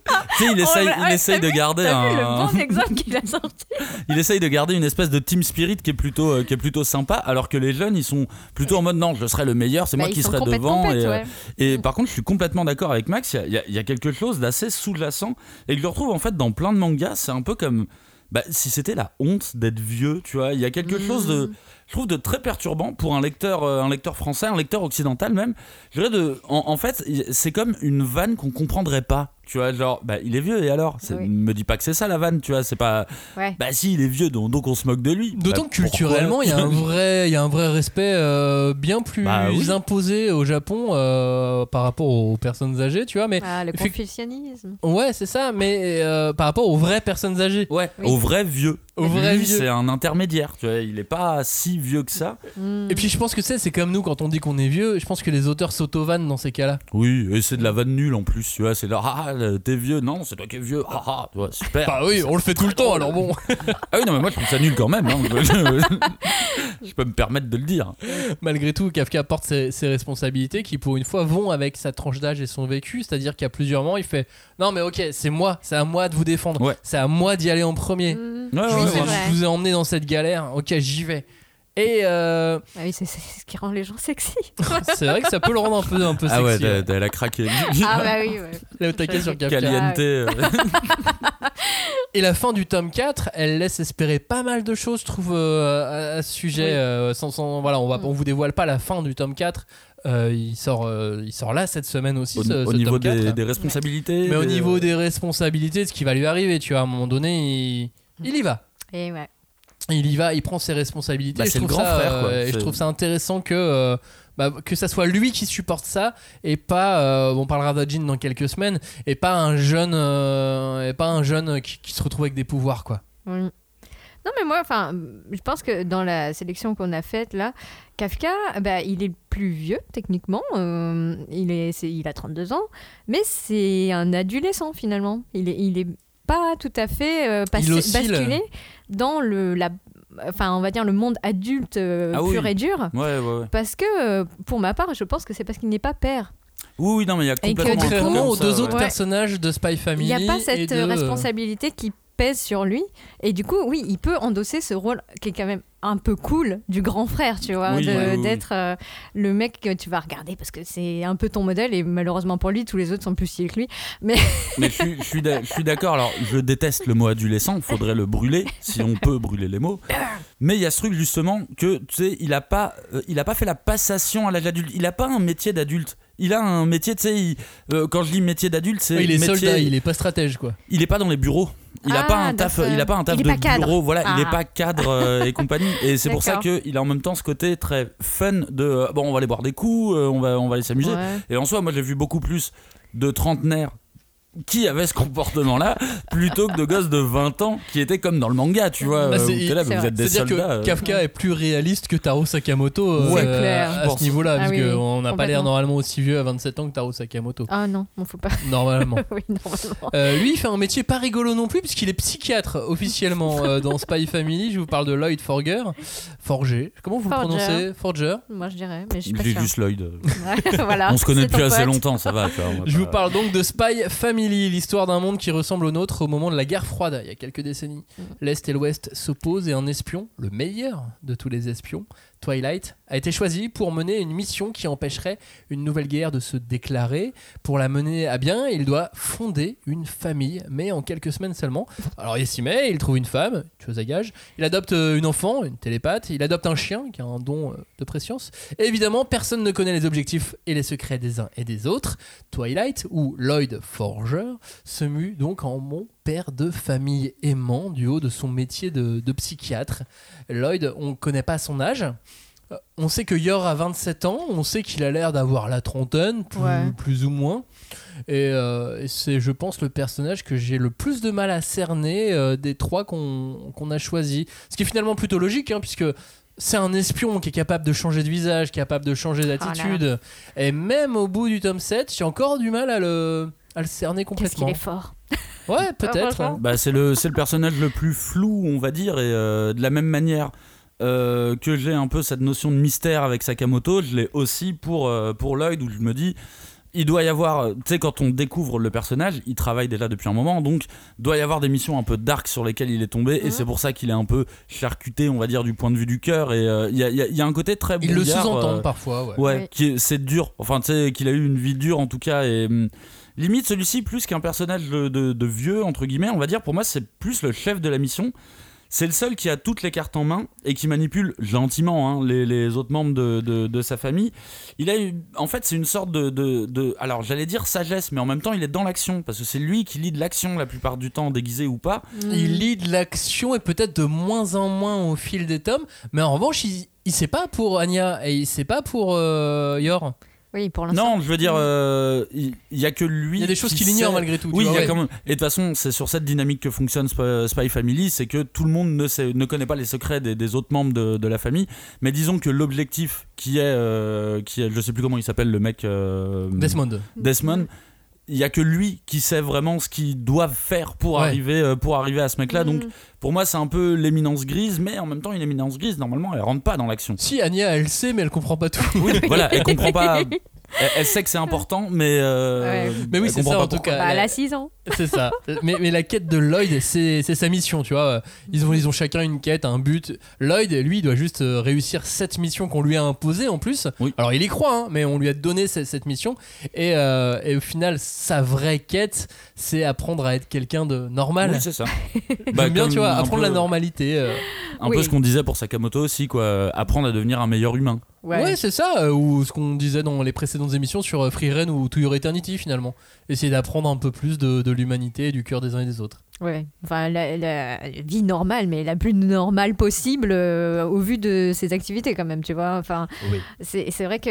il essaye, il essaye de garder T'as vu le un, bon exemple qu'il a sorti il essaye de garder une espèce de team spirit qui est plutôt, euh, qui est plutôt sympa. Alors que les jeunes, ils sont plutôt en mode non, je serai le meilleur, c'est Bah, moi qui serai devant. et, euh, ouais. et par contre, je suis complètement d'accord avec Max. Il y a- y, y quelque chose d'assez sous-jacent et que je le retrouve en fait dans plein de mangas. C'est un peu comme bah, si c'était la honte d'être vieux, tu vois. Il y a quelque chose de, je trouve, de très perturbant pour un lecteur, euh, un lecteur français, un lecteur occidental même. Je dirais de, en, en fait, c'est comme une vanne qu'on comprendrait pas. Tu vois, genre, bah, il est vieux et alors? Oui. Me dis pas que c'est ça la vanne, tu vois. C'est pas. Ouais. Bah, si, il est vieux, donc, donc on se moque de lui. D'autant Bah, que culturellement, il y a un vrai, il y a un vrai respect euh, bien plus Bah oui. imposé au Japon euh, par rapport aux personnes âgées, tu vois. Mais Ah, le confucianisme. ouais, c'est ça. Mais euh, par rapport aux vraies personnes âgées. Ouais, Oui. au vrai vieux. Au vrai Lui, vieux. c'est un intermédiaire, tu vois. Il est pas si vieux que ça. Hmm. Et puis je pense que c'est, c'est comme nous quand on dit qu'on est vieux. Je pense que les auteurs s'auto-vannent dans ces cas-là. Oui, et c'est de la vanne nulle en plus, tu vois. C'est là, ah, ah, t'es vieux. Non, c'est toi qui es vieux. Ah, ah, tu vois, super. Bah oui, on le fait tout le temps. Alors bon, Ah oui, non, mais moi je trouve ça nul quand même. hein. je peux me permettre de le dire. malgré tout, Kafka porte ses, ses responsabilités qui pour une fois vont avec sa tranche d'âge et son vécu. C'est-à-dire qu'à plusieurs moments, il fait non mais ok, c'est moi, c'est à moi de vous défendre. Ouais. C'est à moi d'y aller en premier. Ouais, je, ouais, vous, ai- vrai. je vous ai emmené dans cette galère. Ok, j'y vais. Et euh, Ah oui, c'est ce qui rend les gens sexy. c'est vrai que ça peut le rendre un peu, un peu Ah ouais, sexy. t'as- ouais. t'as- elle a craqué. ah bah oui, ouais. Là, au taquet sur. Caliente. euh, Et la fin du tome 4, elle laisse espérer pas mal de choses, je trouve, euh, à, ce sujet. Oui. euh, sans, sans- voilà, on, va, on vous dévoile pas la fin du tome 4. Euh, il, sort, euh, il sort là cette semaine aussi, au, ce, au ce niveau tome 4. des, des responsabilités. Mais au des- niveau des responsabilités, de ce qui va lui arriver, tu vois, à un moment donné, il, il y va. Et ouais. Il y va, il prend ses responsabilités. Bah, c'est le grand ça, frère, quoi. et je trouve ça intéressant que, euh, bah, que ça soit lui qui supporte ça et pas, euh, on parlera d'Ajin dans quelques semaines, et pas un jeune, euh, et pas un jeune qui, qui se retrouve avec des pouvoirs, quoi. Oui. Non, mais moi, enfin, je pense que dans la sélection qu'on a faite là, Kafka, bah, il est plus vieux techniquement. euh, il, est, il a 32 ans, mais c'est un adolescent finalement. Il est, il est pas tout à fait euh, passé- basculé dans le, la, enfin, on va dire le monde adulte euh, Ah oui. pur et dur. Ouais, ouais, ouais. Parce que, euh, pour ma part, je pense que c'est parce qu'il n'est pas père. Oui, oui, non, mais il y a Et que complètement truc coup- Contrairement aux deux autres Ouais. personnages de Spy Family. Il n'y a pas et cette de- euh, responsabilité qui pèse sur lui. Et du coup, oui, il peut endosser ce rôle qui est quand même un peu cool du grand frère, tu vois, Oui, de- oui, oui, oui. d'être euh, le mec que tu vas regarder parce que c'est un peu ton modèle et malheureusement pour lui, tous les autres sont plus stylés que lui. Mais je suis d'accord. Alors, je déteste le mot adolescent. Faudrait le brûler, si on peut brûler les mots. Mais il y a ce truc justement que tu sais, il a pas, euh, il a pas fait la passation à l'âge adulte. Il a pas un métier d'adulte. Il a un métier, tu sais. il- euh, quand je dis métier d'adulte, c'est Ouais, il est métier- soldat, il est pas stratège, quoi. il est pas dans les bureaux. Il a Ah, pas un taf, d'accord. il a pas un taf de pas bureau. Voilà, il est Ah. pas cadre euh, et compagnie. Et c'est pour ça qu'il a en même temps ce côté très fun de euh, bon, on va aller boire des coups, euh, on va, on va aller s'amuser. Ouais. Et en soi, moi j'ai vu beaucoup plus de trentenaires qui avaient ce comportement-là plutôt que de gosses de 20 ans qui étaient comme dans le manga, tu vois. Bah, euh, c'est- là, vous vrai. êtes des soldats. que euh. Kafka est plus réaliste que Taro Sakamoto euh, Ouais. Clair. à ce niveau-là, Ah parce oui, qu'on n'a pas l'air normalement aussi vieux à 27 ans que Taro Sakamoto. Ah non, on faut pas. Normalement. oui, normalement. Euh, lui, il fait un métier pas rigolo non plus, puisqu'il est psychiatre officiellement euh, dans Spy Family. Je vous parle de Lloyd Forger. Forger. Comment vous le prononcez? Forger? Moi, je dirais, mais je suis pas juste Lloyd. Ouais, voilà, On se connaît depuis assez pote. longtemps, ça va. Je vous parle donc de Spy Family, l'histoire d'un monde qui ressemble au nôtre au moment de la guerre froide, il y a quelques décennies. Mm. L'Est et l'Ouest s'opposent et un espion, le meilleur de tous les espions, Twilight, a été choisi pour mener une mission qui empêcherait une nouvelle guerre de se déclarer. Pour la mener à bien, il doit fonder une famille, mais en quelques semaines seulement. Alors il s'y met, il trouve une femme, tueuse à gages, il adopte euh, une enfant, une télépathe, il adopte un chien qui a un don euh, de préscience. Évidemment, personne ne connaît les objectifs et les secrets des uns et des autres. Twilight, ou Lloyd Forger, se mue donc en mon père de famille aimant du haut de son métier de, de psychiatre. Lloyd, on ne connaît pas son âge. Euh, On sait que Yor a 27 ans, on sait qu'il a l'air d'avoir la trentaine, plus, Ouais. plus ou moins. Et, euh, et c'est, je pense, le personnage que j'ai le plus de mal à cerner euh, des trois qu'on qu'on a choisis. Ce qui est finalement plutôt logique, hein, puisque c'est un espion qui est capable de changer de visage, capable de changer Oh d'attitude. Et même au bout du tome 7, j'ai encore du mal à le, à le cerner Qu'est-ce complètement. qu'il est fort. Ouais, peut-être. franchement. Bah, c'est le, c'est le personnage le plus flou, on va dire, et euh, de la même manière euh, que j'ai un peu cette notion de mystère avec Sakamoto, je l'ai aussi pour, euh, pour Lloyd, où je me dis, il doit y avoir, tu sais, quand on découvre le personnage, il travaille déjà depuis un moment, donc doit y avoir des missions un peu dark sur lesquelles il est tombé, et Mhm. c'est pour ça qu'il est un peu charcuté, on va dire, du point de vue du cœur, et euh, il y, a, y y un côté très Il le sous-entend euh, parfois, ouais. Ouais, Oui. qui est- c'est dur. Enfin, tu sais, qu'il a eu une vie dure en tout cas. Et hum, limite, celui-ci, plus qu'un personnage de, de- de vieux, entre guillemets, on va dire, pour moi, c'est plus le chef de la mission. C'est le seul qui a toutes les cartes en main et qui manipule gentiment hein, les, les autres membres de, de- de sa famille. Il a eu, en fait, c'est une sorte de, de- de- alors j'allais dire sagesse, mais en même temps, il est dans l'action parce que c'est lui qui lit de l'action la plupart du temps, déguisé ou pas. Il lit de l'action et peut-être de moins en moins au fil des tomes, mais en revanche, il, il sait pas pour Anya et il sait pas pour euh, Yor. Oui, pour l'instant. Non, je veux dire, euh, il il y, a que lui. Il y a des choses qui qu'il ignore sait- malgré tout. Oui, vois, y a ouais. quand même. Et de toute façon, c'est sur cette dynamique que fonctionne Spy, Family, c'est que tout le monde ne, sait, ne connaît pas les secrets des, des autres membres de, de la famille. Mais disons que l'objectif qui est, euh, qui est, je sais plus comment il s'appelle, le mec. euh, Desmond. Desmond. Il y a que lui qui sait vraiment ce qu'ils doivent faire pour Ouais. arriver euh, pour arriver à ce mec-là. Donc Mhm. pour moi, c'est un peu l'éminence grise, mais en même temps, une éminence grise, normalement, elle rentre pas dans l'action. Si Anya, elle sait, mais elle comprend pas tout. Oui, voilà, elle comprend pas. Elle, elle sait que c'est important, mais. euh, Ouais. Mais oui, elle c'est comprend ça pas en tout cas. Bah, elle La- a 6 ans. C'est ça. mais, mais la quête de Lloyd, c'est c'est sa mission, tu vois. Ils ont, ils ont chacun une quête, un but. Lloyd, lui, il doit juste euh, réussir cette mission qu'on lui a imposée en plus. Oui. Alors il y croit, hein, mais on lui a donné cette, cette mission. Et, euh, et au final, sa vraie quête, c'est apprendre à être quelqu'un de normal. Oui, c'est ça. Bah, bien, tu vois, apprendre peu- la normalité. euh. Un Oui. peu ce qu'on disait pour Sakamoto aussi, quoi. Apprendre à devenir un meilleur humain. Ouais, c'est ça, euh, ou ce qu'on disait dans les précédentes émissions sur euh, Free Ren ou To Your Eternity finalement. Essayer d'apprendre un peu plus de, de l'humanité et du cœur des uns et des autres. Ouais, enfin la, la vie normale, mais la plus normale possible euh, au vu de ses activités quand même, tu vois. Enfin, Oui. c'est vrai que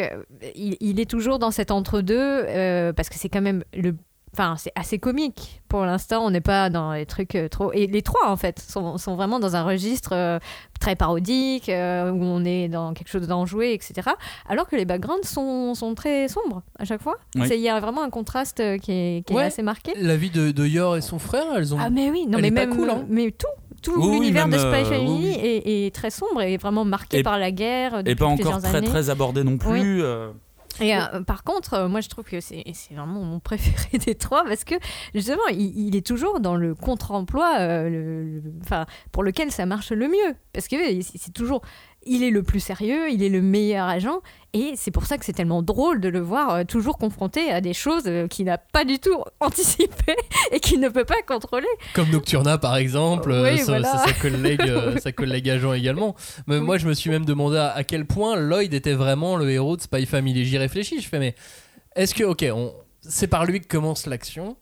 il, il est toujours dans cet entre-deux euh, parce que c'est quand même le. Enfin, c'est assez comique pour l'instant. On n'est pas dans les trucs euh, trop. Et les trois, en fait, sont, sont vraiment dans un registre euh, très parodique euh, où on est dans quelque chose d'enjoué, etc. Alors que les backgrounds sont, sont très sombres à chaque fois. Oui. Il y a vraiment un contraste qui est, qui est Ouais. assez marqué. La vie de, de Yor et son frère, elles ont. Ah mais oui, non Elle mais même cool, hein. mais tout tout Oui, l'univers de Spy Family oui. Est, est très sombre et vraiment marqué Et- par la guerre Et pas encore très années. très abordé non plus. euh. Et euh, par contre, euh, moi je trouve que c'est vraiment mon préféré des trois parce que justement, il, il est toujours dans le contre-emploi euh, le- le- enfin, pour lequel ça marche le mieux. Parce que c'est toujours. Il est le plus sérieux, il est le meilleur agent, et c'est pour ça que c'est tellement drôle de le voir euh, toujours confronté à des choses euh, qu'il n'a pas du tout anticipées et qu'il ne peut pas contrôler. Comme Nocturna par exemple, Oui, euh, sa, voilà. sa- sa collègue, sa collègue agent également. Mais moi je me suis même demandé à, à quel point Lloyd était vraiment le héros de Spy Family. J'y réfléchis, je fais mais est-ce que, ok, on- c'est par lui que commence l'action,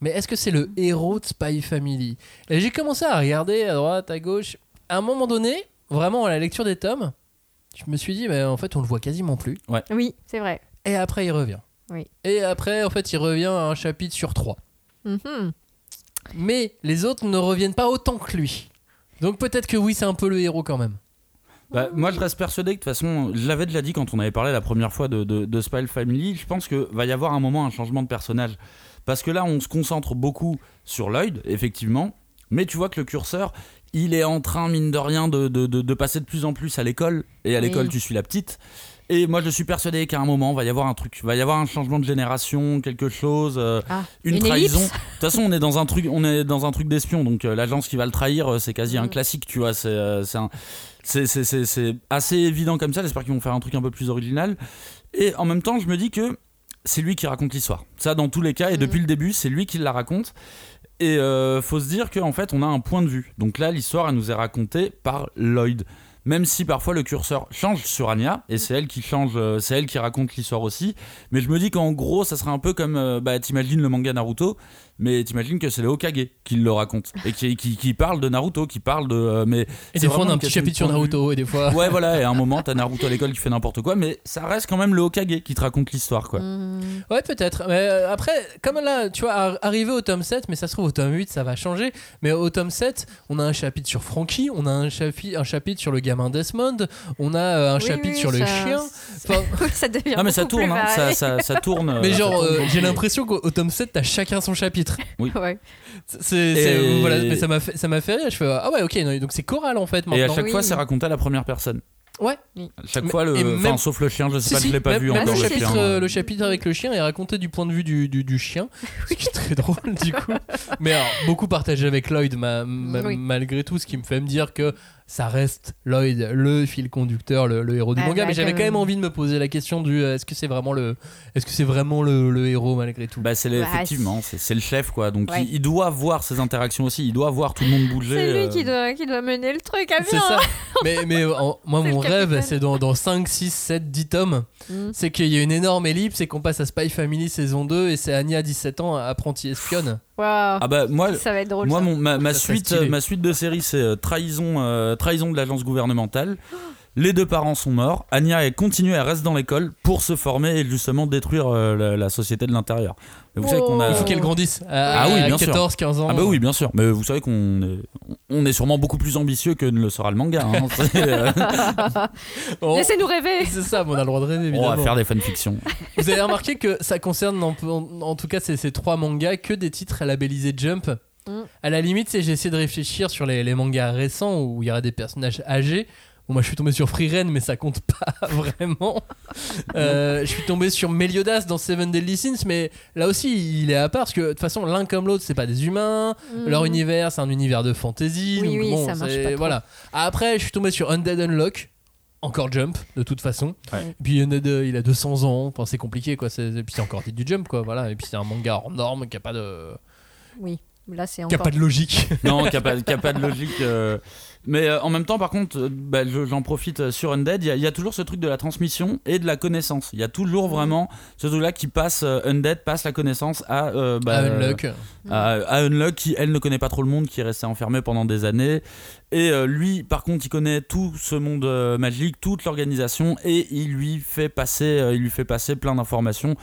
mais est-ce que c'est le héros de Spy Family? Et j'ai commencé à regarder à droite, à gauche. À un moment donné, vraiment à la lecture des tomes, je me suis dit, mais en fait on le voit quasiment plus. Oui, c'est vrai. Et après il revient. Oui. Et après, en fait, il revient à un chapitre sur trois. Mhm. Mais les autres ne reviennent pas autant que lui. Donc peut-être que oui, c'est un peu le héros quand même. Bah, moi, je reste persuadé que de toute façon, je l'avais déjà dit quand on avait parlé la première fois de, de, de Spy Family, je pense que va y avoir un moment un changement de personnage. Parce que là, on se concentre beaucoup sur Lloyd, effectivement, mais tu vois que le curseur, il est en train, mine de rien, de, de, de- de passer de plus en plus à l'école. Et à Oui. l'école, tu suis la petite. Et moi, je suis persuadé qu'à un moment, va y avoir un truc, va y avoir un changement de génération, quelque chose. euh, Ah, une, une trahison. De toute façon, on est dans un truc, on est dans un truc d'espion, donc euh, l'agence qui va le trahir, euh, c'est quasi un Mm. classique, tu vois. C'est euh, c'est assez évident comme ça. J'espère qu'ils vont faire un truc un peu plus original. Et en même temps, je me dis que c'est lui qui raconte l'histoire. Ça, dans tous les cas, et Mm. depuis le début, c'est lui qui la raconte. Et euh, faut se dire qu'en fait, on a un point de vue. Donc là, l'histoire, elle nous est racontée par Lloyd. Même si parfois le curseur change sur Anya, et c'est elle qui change, euh, c'est elle qui raconte l'histoire aussi. Mais je me dis qu'en gros, ça serait un peu comme, euh, bah, t'imagines le manga Naruto, mais t'imagines que c'est le Hokage qui le raconte et qui, qui, qui parle de Naruto, qui parle de. euh, mais Et c'est des fois, on vraiment a un petit chapitre sur. Naruto, et des fois. Ouais, voilà, et à un moment, t'as Naruto à l'école qui fait n'importe quoi, mais ça reste quand même le Hokage qui te raconte l'histoire, quoi. Mhm. Ouais, peut-être. Mais euh, après, comme là, tu vois, ar- arrivé au tome 7, mais ça se trouve au tome 8, ça va changer. Mais au tome 7, on a un chapitre sur Frankie, on a un, chapi- un chapitre sur le gamin Desmond, on a euh, un Oui, chapitre oui, sur les ça- chiens. Enfin, Oui, ça devient. Ah mais ça tourne, hein, ça, ça, ça tourne. mais genre, euh, j'ai l'impression qu'au au tome 7, t'as chacun son chapitre. Ouais. C'est, c'est- Et- voilà, mais ça m'a fait, ça m'a fait rire. Je fais ah ouais, ok, non, donc c'est choral en fait Et à chaque Oui. fois, c'est raconté à la première personne. Ouais. À chaque Mais- fois, le, et enfin, même- sauf le chien, je sais Si, pas, si, je l'ai pas même, vu même encore le, le chapitre, chien. euh, le chapitre avec le chien est raconté du point de vue du, du, du chien, ce qui est très drôle du coup. Mais alors, beaucoup partagé avec Lloyd ma- ma- Oui. malgré tout, ce qui me fait me dire que ça reste Lloyd le fil conducteur, le, le héros du Ah, manga. bah, mais j'avais quand quand même envie de me poser la question du euh, est-ce que c'est vraiment le, est-ce que c'est vraiment le, le héros malgré tout? Bah, c'est le- Bah, effectivement, c'est c'est le chef quoi. Donc Ouais. il, il doit voir ses interactions aussi, il doit voir tout le monde bouger. C'est lui euh, qui doit, qui doit mener le truc à C'est bien. ça. mais mais en- moi, C'est mon rêve, c'est dans, dans 5, 6, 7, 10 tomes, Mm. c'est qu'il y a une énorme ellipse et qu'on passe à Spy Family saison 2 et c'est Anya, 17 ans, apprentie espionne. Waouh. Ah bah moi, ça va être drôle. moi ça. mon, ma, ma Ça serait suite, ma suite de série c'est euh, trahison, euh, trahison de l'agence gouvernementale. Les deux parents sont morts. Anya elle continue, elle reste dans l'école pour se former et justement détruire euh, la, la société de l'intérieur. Mais Vous savez qu'on a. Il faut qu'elle grandisse à, Ah oui, à bien sûr. 14, 15 ans. Ah bah oui, bien sûr. Mais vous savez qu'on est, on est sûrement beaucoup plus ambitieux que ne le sera le manga. hein. C'est, euh, Oh, Laissez-nous rêver. c'est ça, mais on a le droit de rêver, on évidemment. va faire des fanfictions. Vous avez remarqué que ça concerne, en, tout cas, ces, ces trois mangas, que des titres labellisés Jump. Mm. À la limite, c'est- j'ai essayé de réfléchir sur les, les mangas récents où il y aurait des personnages âgés. Bon, moi, je suis tombé sur Free Ren, mais ça compte pas vraiment. Euh, je suis tombé sur Meliodas dans Seven Deadly Sins, mais là aussi, il est à part parce que de toute façon, l'un comme l'autre, c'est pas des humains. Leur Mm. univers, c'est un univers de fantasy. Oui, donc oui, bon, ça marche pas trop. Voilà. Après, je suis tombé sur Undead Unlock. Encore Jump, de toute façon. Ouais. Puis Undead, euh, il a 200 ans. Enfin, c'est compliqué, quoi. C'est- Et puis c'est encore du Jump, quoi. Voilà. Et puis c'est un manga hors norme qui a pas de, Oui, là c'est qui a encore. pas de logique. Non, qui a pas, qui a pas de logique. euh. Mais euh, en même temps, par contre, euh, bah, je- j'en profite euh, sur Undead. Il y, a- il y a toujours ce truc de la transmission et de la connaissance. Il y a toujours vraiment ce truc-là qui passe. euh, Undead passe la connaissance à, euh, bah, à Unlock. à, à Unlock qui elle ne connaît pas trop le monde qui est resté enfermé pendant des années et euh, lui par contre il connaît tout ce monde euh, magique toute l'organisation et il lui fait passer euh, il lui fait passer plein d'informations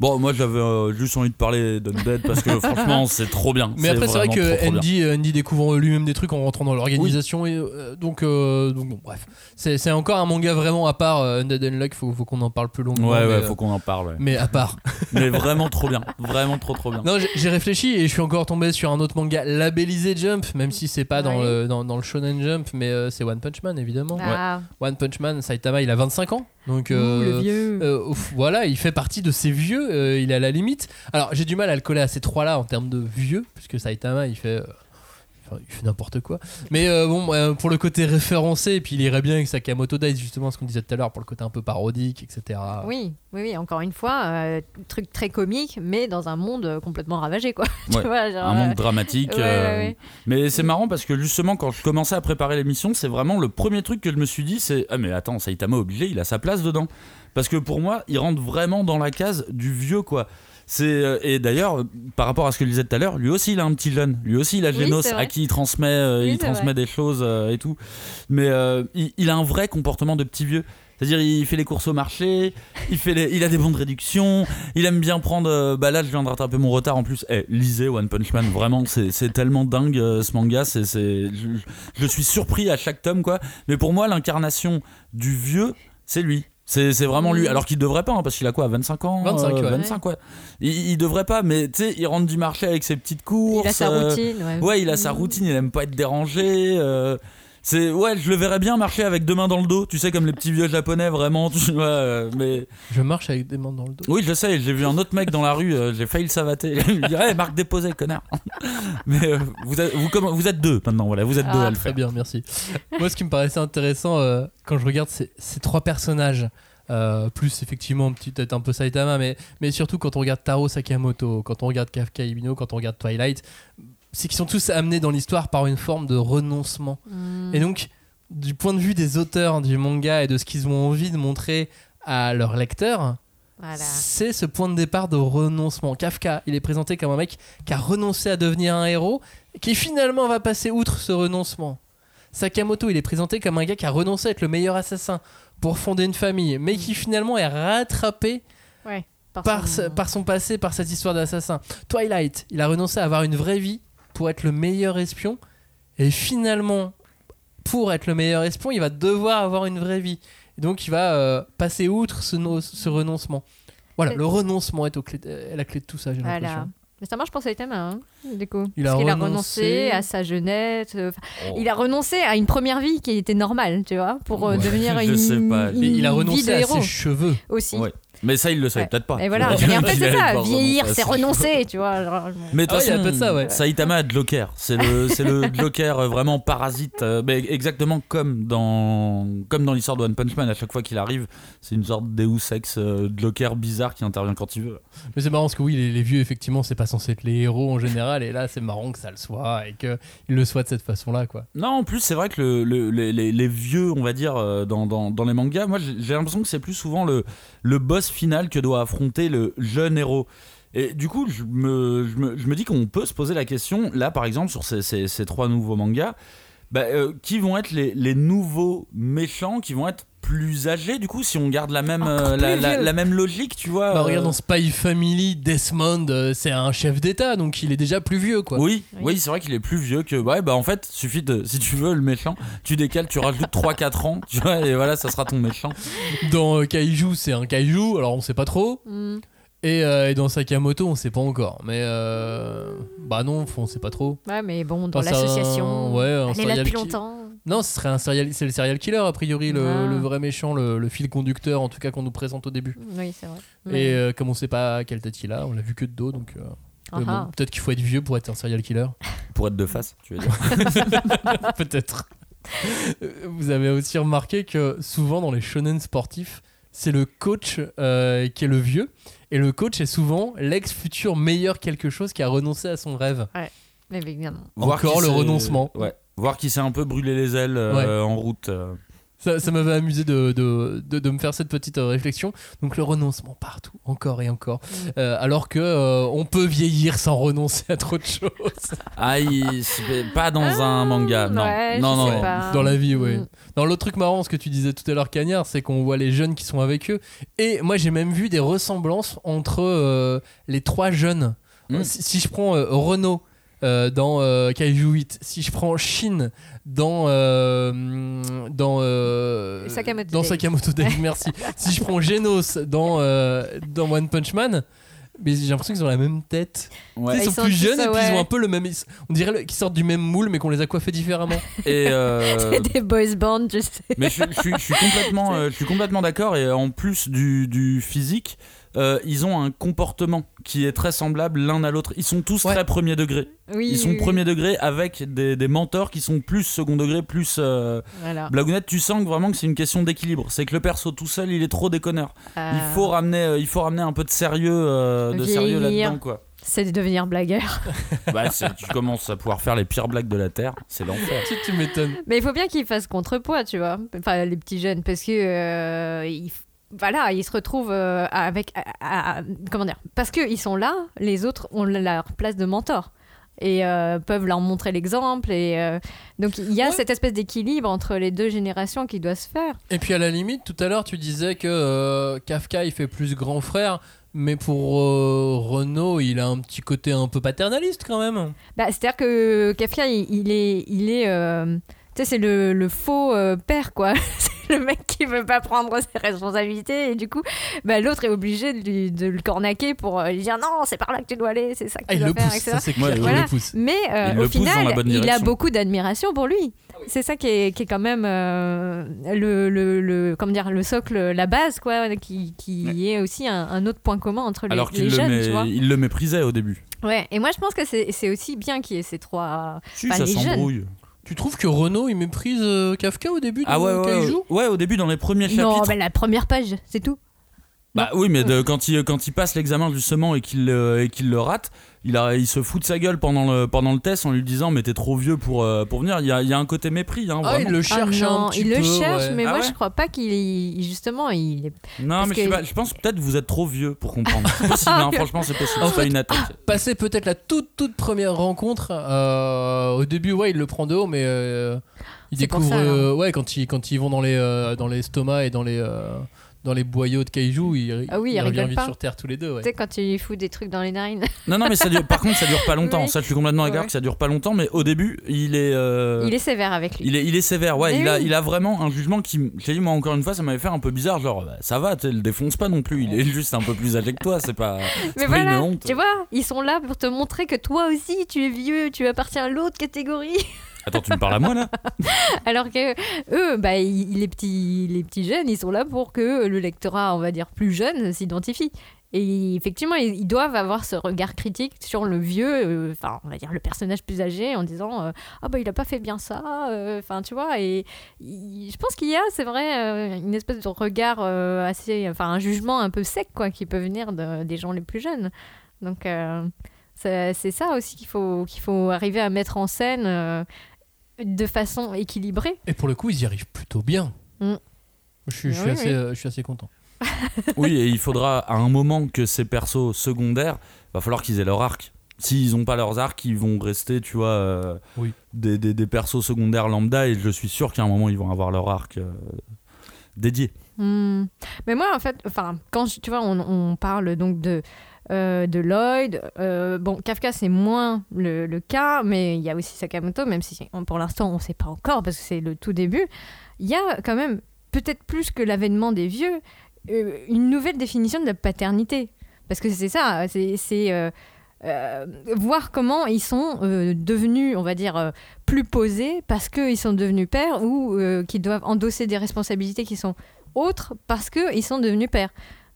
bon moi j'avais euh, juste envie de parler d'Undead parce que franchement c'est trop bien Mais après, c'est vrai que trop, trop bien. Andy, Andy découvre lui-même des trucs en rentrant dans l'organisation. Et euh, donc, euh, donc, bon, bref. C'est c'est encore un manga vraiment à part. euh, Undead Unlock, faut, faut qu'on en parle plus longuement. ouais mais, ouais faut qu'on en parle ouais. mais à part. mais vraiment trop bien vraiment trop trop bien Non, j'ai- réfléchi et je suis encore tombé sur un autre manga labellisé Jump, même si c'est pas dans, Ouais. le, dans, dans le Shonen Jump, mais euh, c'est One Punch Man évidemment. Ah, One Punch Man, Saitama, il a 25 ans, donc euh, vieux. euh, voilà, il fait partie de ces vieux, euh, il est à la limite. Alors j'ai du mal à le coller à ces trois-là en termes de vieux, puisque Saitama, il fait. Enfin, il fait n'importe quoi. Mais euh, bon, euh, pour le côté référencé, et puis il irait bien avec Sakamoto Days, justement, ce qu'on disait tout à l'heure, pour le côté un peu parodique, etc. Oui, oui, oui, encore une fois, euh, truc très comique, mais dans un monde complètement ravagé, quoi. Ouais. tu vois, genre, un monde euh, dramatique ouais, euh, ouais, ouais. mais c'est marrant parce que justement quand je commençais à préparer l'émission c'est vraiment le premier truc que je me suis dit c'est ah mais attends Saitama obligé il a sa place dedans parce que pour moi il rentre vraiment dans la case du vieux quoi c'est euh, et d'ailleurs par rapport à ce que je disais tout à l'heure lui aussi il a un petit jeune lui aussi il a Genos à qui il transmet euh, Oui, il transmet vrai. des choses euh, et tout mais euh, il, il a un vrai comportement de petit vieux c'est-à-dire il fait les courses au marché, il fait les- il a des bons de réduction, il aime bien prendre. bah là je viens de rattraper mon retard en plus. Eh, lisez One Punch Man, vraiment c'est c'est tellement dingue ce manga, c'est c'est je, je suis surpris à chaque tome quoi. Mais pour moi l'incarnation du vieux c'est lui. C'est vraiment lui, Mhm. alors qu'il devrait pas, hein, parce qu'il a quoi, 25 ans 25, ouais. 25, ouais. Il, il devrait pas, mais tu sais, il rentre du marché avec ses petites courses. Il a sa euh, routine. Ouais, Ouais, il a sa Mhm. routine, il aime pas être dérangé. C'est ouais, je le verrais bien marcher avec deux mains dans le dos, tu sais comme les petits vieux japonais vraiment. Tu vois, euh, mais Je marche avec des mains dans le dos. oui, je sais. J'ai vu un autre mec dans la rue, euh, j'ai failli le savater. Il me dit hey, marque déposée, connard. mais euh, vous êtes vous, comment- vous êtes deux maintenant, voilà, vous êtes deux Ah, à le Très faire. bien, merci. Moi, ce qui me paraissait intéressant euh, quand je regarde ces, ces trois personnages, euh, plus effectivement peut-être un peu Saitama, mais, mais surtout quand on regarde Taro Sakamoto, quand on regarde Kafka Ibino, quand on regarde Twilight, c'est qu'ils sont tous amenés dans l'histoire par une forme de renoncement. Mm. Et donc, du point de vue des auteurs du manga et de ce qu'ils ont envie de montrer à leurs lecteurs, Voilà. c'est ce point de départ de renoncement. Kafka, il est présenté comme un mec qui a renoncé à devenir un héros, qui finalement va passer outre ce renoncement. Sakamoto, il est présenté comme un gars qui a renoncé à être le meilleur assassin pour fonder une famille, mais qui finalement est rattrapé Ouais, par par, son- ce- par son passé, par cette histoire d'assassin. Twilight, il a renoncé à avoir une vraie vie pour être le meilleur espion, et finalement, pour être le meilleur espion, il va devoir avoir une vraie vie. Et donc il va euh, passer outre ce, no- ce renoncement. Voilà, le renoncement est, au clé- est la clé de tout ça, j'ai Voilà. l'impression. Mais ça marche pour Saitama, hein, du coup. Il a Parce qu'il a renoncé. à sa jeunesse. euh, Oh. Il a renoncé à une première vie qui était normale, tu vois, pour euh, Ouais, devenir je une, sais pas. une il a vie renoncé de à héros ses cheveux. aussi. Ouais. Mais ça, il le savait Ouais. peut-être pas. Et voilà. Et en fait, c'est ça. Vieillir, c'est renoncer, tu vois. genre, Mais de Ah toute ouais, il y a un façon, peu de ça, ouais. Saitama a de Joker. C'est le, c'est le Joker euh, vraiment parasite. euh, mais exactement comme dans, comme dans l'histoire de One Punch Man. À chaque fois qu'il arrive, c'est une sorte Deus Ex euh, Joker bizarre qui intervient quand il veut. Mais c'est marrant parce que oui, les, les vieux, effectivement, c'est pas censé être les héros en général. Et là, c'est marrant que ça le soit et qu'ils le soient de cette façon-là, quoi. Non, en plus, c'est vrai que le, le- les, les- les vieux, on va dire, euh, dans, dans- dans les mangas, moi j'ai j'ai l'impression que c'est plus souvent le, le boss final que doit affronter le jeune héros. Et du coup, je me, je me, je me dis qu'on peut se poser la question, là par exemple, sur ces- ces trois nouveaux mangas, bah, euh, qui vont être les, les nouveaux méchants, qui vont être plus âgés, du coup, si on garde la même, euh, la, même logique, tu vois. Bah, euh, regarde dans Spy Family, Desmond, euh, c'est un chef d'État, donc il est déjà plus vieux, quoi. Oui, Oui. oui, c'est vrai qu'il est plus vieux que. Ouais, bah en fait, suffit de. Si tu veux le méchant, tu décales, tu rajoutes 3-4 ans, tu vois, et voilà, ça sera ton méchant. Dans euh, Kaiju, c'est un Kaiju, alors on sait pas trop. Hmm. Et, euh, et dans Sakamoto, on sait pas encore. Mais euh, bah non, on sait pas trop. Ouais, mais bon, dans Enfin, c'est un- l'association. ouais, un elle est là serial depuis longtemps. Non, ce serait un serial, c'est le serial killer a priori, le, Ah. le vrai méchant, le, le fil conducteur en tout cas qu'on nous présente au début. Oui, c'est vrai. Et Mais- euh, comme on sait pas quelle tête il a, on l'a vu que de dos, donc euh, Ah bon, ah. peut-être qu'il faut être vieux pour être un serial killer. Pour être de face, tu veux dire. peut-être. Vous avez aussi remarqué que souvent dans les shonen sportifs, c'est le coach euh, qui est le vieux. Et le coach est souvent l'ex-futur meilleur quelque chose qui a renoncé à son rêve. Mais évidemment. Encore le renoncement. Ouais. Voir qui s'est un peu brûlé les ailes euh, en route. euh. Ça, ça m'avait amusé de, de, de, de me faire cette petite euh, réflexion. Donc le renoncement partout, encore et encore. Euh, alors que euh, on peut vieillir sans renoncer à trop de choses. Ah, il- pas dans un manga, non. ouais, non, non. Dans la vie, oui. Mm. Dans l'autre truc marrant, ce que tu disais tout à l'heure, Cagnard, c'est qu'on voit les jeunes qui sont avec eux. Et moi, j'ai même vu des ressemblances entre euh, les trois jeunes. Mm. Si, si je prends euh, Renault euh, dans euh, Kaiju 8, si je prends Shin dans euh, dans euh, Sakamoto dans. Sakamoto Days, merci. si je prends Genos dans euh, dans One Punch Man, mais j'ai l'impression qu'ils ont la même tête. Ouais. Ils, Ils sont sont plus jeunes et puis ils ont un peu le même. On dirait qu'ils sortent du même moule mais qu'on les a coiffés différemment. Et euh, C'est des boys bands, je sais. mais je, je suis- je suis complètement, euh, je suis complètement d'accord. Et en plus du, du physique, euh, ils ont un comportement qui est très semblable l'un à l'autre. Ils sont tous Ouais. très premier degré. Oui, Ils sont oui, oui. premier degré avec des, des mentors qui sont plus second degré, plus. euh, Voilà. Blagounette, tu sens que vraiment que c'est une question d'équilibre. C'est que le perso tout seul, il est trop déconneur. Euh, Il faut ramener, euh, il faut ramener un peu de sérieux, euh, de sérieux là-dedans, quoi. C'est de devenir blagueur. Bah, c'est- tu commences à pouvoir faire les pires blagues de la terre, c'est l'enfer. tu tu m'étonnes. Mais il faut bien qu'ils fassent contrepoids, tu vois. Enfin, les petits jeunes, parce que. euh, ils- Voilà, ils se retrouvent euh, avec. à- à- comment dire Parce qu'ils sont là, les autres ont leur place de mentor. Et euh, peuvent leur montrer l'exemple. Et euh, donc, il y a Ouais. cette espèce d'équilibre entre les deux générations qui doit se faire. Et puis à la limite, tout à l'heure, tu disais que euh, Kafka il fait plus grand frère, mais pour euh, Renault, il a un petit côté un peu paternaliste quand même. Bah, C'est-à-dire que Kafka, il, il est. Il est euh, tu sais, c'est le, le faux euh, père, quoi. le mec qui veut pas prendre ses responsabilités. Et du coup, bah, l'autre est obligé de, lui- de le cornaquer pour euh, lui dire non, c'est par là que tu dois aller, c'est ça que Ah, tu dois le faire, pousse, etc. ça c'est clair, voilà. le pousse. Mais euh, Il au final, il a beaucoup d'admiration pour lui. C'est ça qui est, qui est quand même euh, le, le, le- comment dire, le socle, la base, quoi, qui, qui est aussi un, un autre point commun entre les, Alors les qu'il le, jeunes, mé- tu vois. il le méprisait au début. Ouais, et moi je pense que c'est c'est aussi bien qu'il y ait ces trois. Si, Enfin, ça s'embrouille. Tu trouves que Renault il méprise euh, Kafka au début de Ah ouais, ouais, Kaiju ouais, ouais, au début, dans les premiers Non, chapitres. mais la première page, c'est tout. Bah oui, mais de- quand, il, quand il passe l'examen justement et qu'il euh, et qu'il le rate, il, a, il se fout de sa gueule pendant le, pendant le test en lui disant Mais t'es trop vieux pour, euh, pour venir. Il y a, il y a un côté mépris. Hein, Ah, il vraiment. le Ah cherche non, un petit il peu. le cherche, ouais. mais Ah moi ouais je crois pas qu'il justement il est. non, parce mais je, que- pas, je pense peut-être que vous êtes trop vieux pour comprendre. C'est possible, hein, franchement, c'est possible. En C'est pas fait- une attaque. Passer peut-être la toute toute première rencontre, euh, au début ouais il le prend de haut, mais euh, il découvre ça, euh, ouais quand ils quand ils vont dans les euh, dans les stomas et dans les euh, dans les boyaux de kaiju, il, Ah oui, il il revient vite pas. sur Terre tous les deux. ouais. Tu sais, quand tu fous des trucs dans les narines. Non, non, mais ça dure, par contre, ça dure pas longtemps. Ça, je suis complètement d'accord Ouais. que ça dure pas longtemps, mais au début, il est. euh, Il est sévère avec lui. Il est, il est sévère, ouais. Il a, oui. il a vraiment un jugement qui, t'ai dit, moi encore une fois, ça m'avait fait un peu bizarre. Genre, bah, ça va, tu le défonce pas non plus. Il est juste un peu plus âgé que toi, c'est pas, Mais pas une voilà, honte. tu vois, ils sont là pour te montrer que toi aussi, tu es vieux, tu appartiens à l'autre catégorie. Attends, tu me parles à moi là Alors que eux, bah, les, petits, les petits jeunes, ils sont là pour que le lectorat, on va dire, plus jeune s'identifie. Et effectivement, ils, doivent avoir ce regard critique sur le vieux, euh, enfin, on va dire le personnage plus âgé, en disant euh, Ah, bah, il a pas fait bien ça. euh, Enfin, tu vois, et je pense qu'il y a, c'est vrai, une espèce de regard assez. Enfin, un jugement un peu sec, quoi, qui peut venir de- des gens les plus jeunes. Donc, c'est c'est ça aussi qu'il faut, qu'il faut arriver à mettre en scène. De façon équilibrée. Et pour le coup, ils y arrivent plutôt bien. Mm. Je, suis, je suis Oui, assez, oui. euh, je suis assez content. Oui, et il faudra à un moment que ces persos secondaires, va falloir qu'ils aient leur arc. S'ils ont pas leurs arcs, ils vont rester, tu vois, euh, Oui. des, des- des persos secondaires lambda, et je suis sûr qu'à un moment, ils vont avoir leur arc euh, dédié. Hmm. Mais moi, en fait, enfin, quand je- tu vois, on, on parle donc de euh, de Lloyd. euh, bon, Kafka, c'est moins le, cas, mais il y a aussi Sakamoto, même si pour l'instant, on ne sait pas encore parce que c'est le tout début. Il y a quand même, peut-être plus que l'avènement des vieux, euh, une nouvelle définition de la paternité. Parce que c'est ça, c'est voir comment ils sont devenus, on va dire, plus posés parce qu'ils sont devenus pères ou qu'ils doivent endosser des responsabilités qui sont autres parce qu'ils sont devenus pères.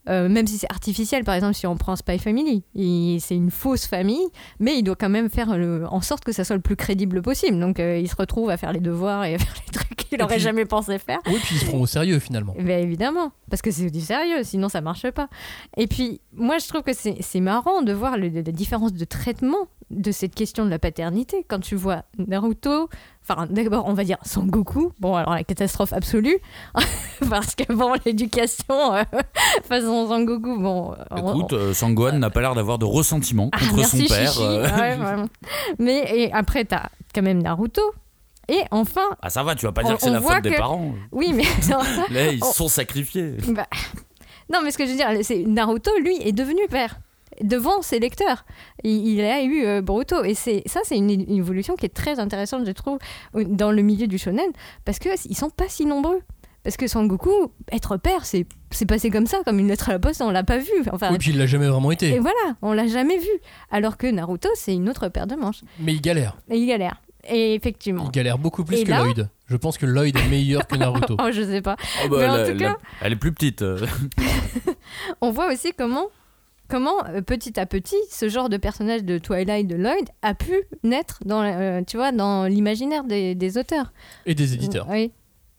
Euh, même si c'est artificiel, par exemple, si on prend Spy Family, il- c'est une fausse famille, mais il doit quand même faire le- en sorte que ça soit le plus crédible possible. Donc euh, il se retrouve à faire les devoirs et à faire les trucs qu'il n'aurait jamais pensé faire. Oui, puis ils se prend au sérieux finalement. Ben évidemment, parce que c'est du sérieux, sinon ça marche pas. Et puis, moi je trouve que c'est marrant de voir la différence de traitement de cette question de la paternité. Quand tu vois Naruto, enfin d'abord on va dire Sangoku, bon alors la catastrophe absolue, parce que bon, l'éducation euh, façon Sangoku, bon. on- Écoute, euh, Sangohan n'a pas l'air d'avoir de ressentiment ah, contre merci, son père. Chichi. euh. Ouais. Mais et après, t'as quand même Naruto. Et enfin, Ah, ça va, tu vas pas dire On- que c'est on la faute des parents. oui, mais non, Là, ils On- se sont sacrifiés. Bah, Non, mais ce que je veux dire, c'est Naruto, lui, est devenu père devant ses lecteurs. Il, il a eu euh, Boruto et c'est ça, c'est une, une évolution qui est très intéressante, je trouve, dans le milieu du shonen, parce que ils sont pas si nombreux. Parce que Sangoku, être père, c'est c'est passé comme ça, comme une lettre à la poste, on l'a pas vu. Enfin, Oui, puis il l'a jamais vraiment été. et voilà, on l'a jamais vu. Alors que Naruto, c'est une autre paire de manches. Mais il galère. Et il galère. Et effectivement. Il galère beaucoup plus Et que là Lloyd. Je pense que Lloyd est meilleur que Naruto. Oh, je sais pas. Oh, bah, Mais en tout la- cas- elle est plus petite. on voit aussi comment, comment euh, petit à petit, ce genre de personnage de Twilight de Lloyd a pu naître dans, euh, tu vois, dans l'imaginaire des, des auteurs. Et des éditeurs. Oui.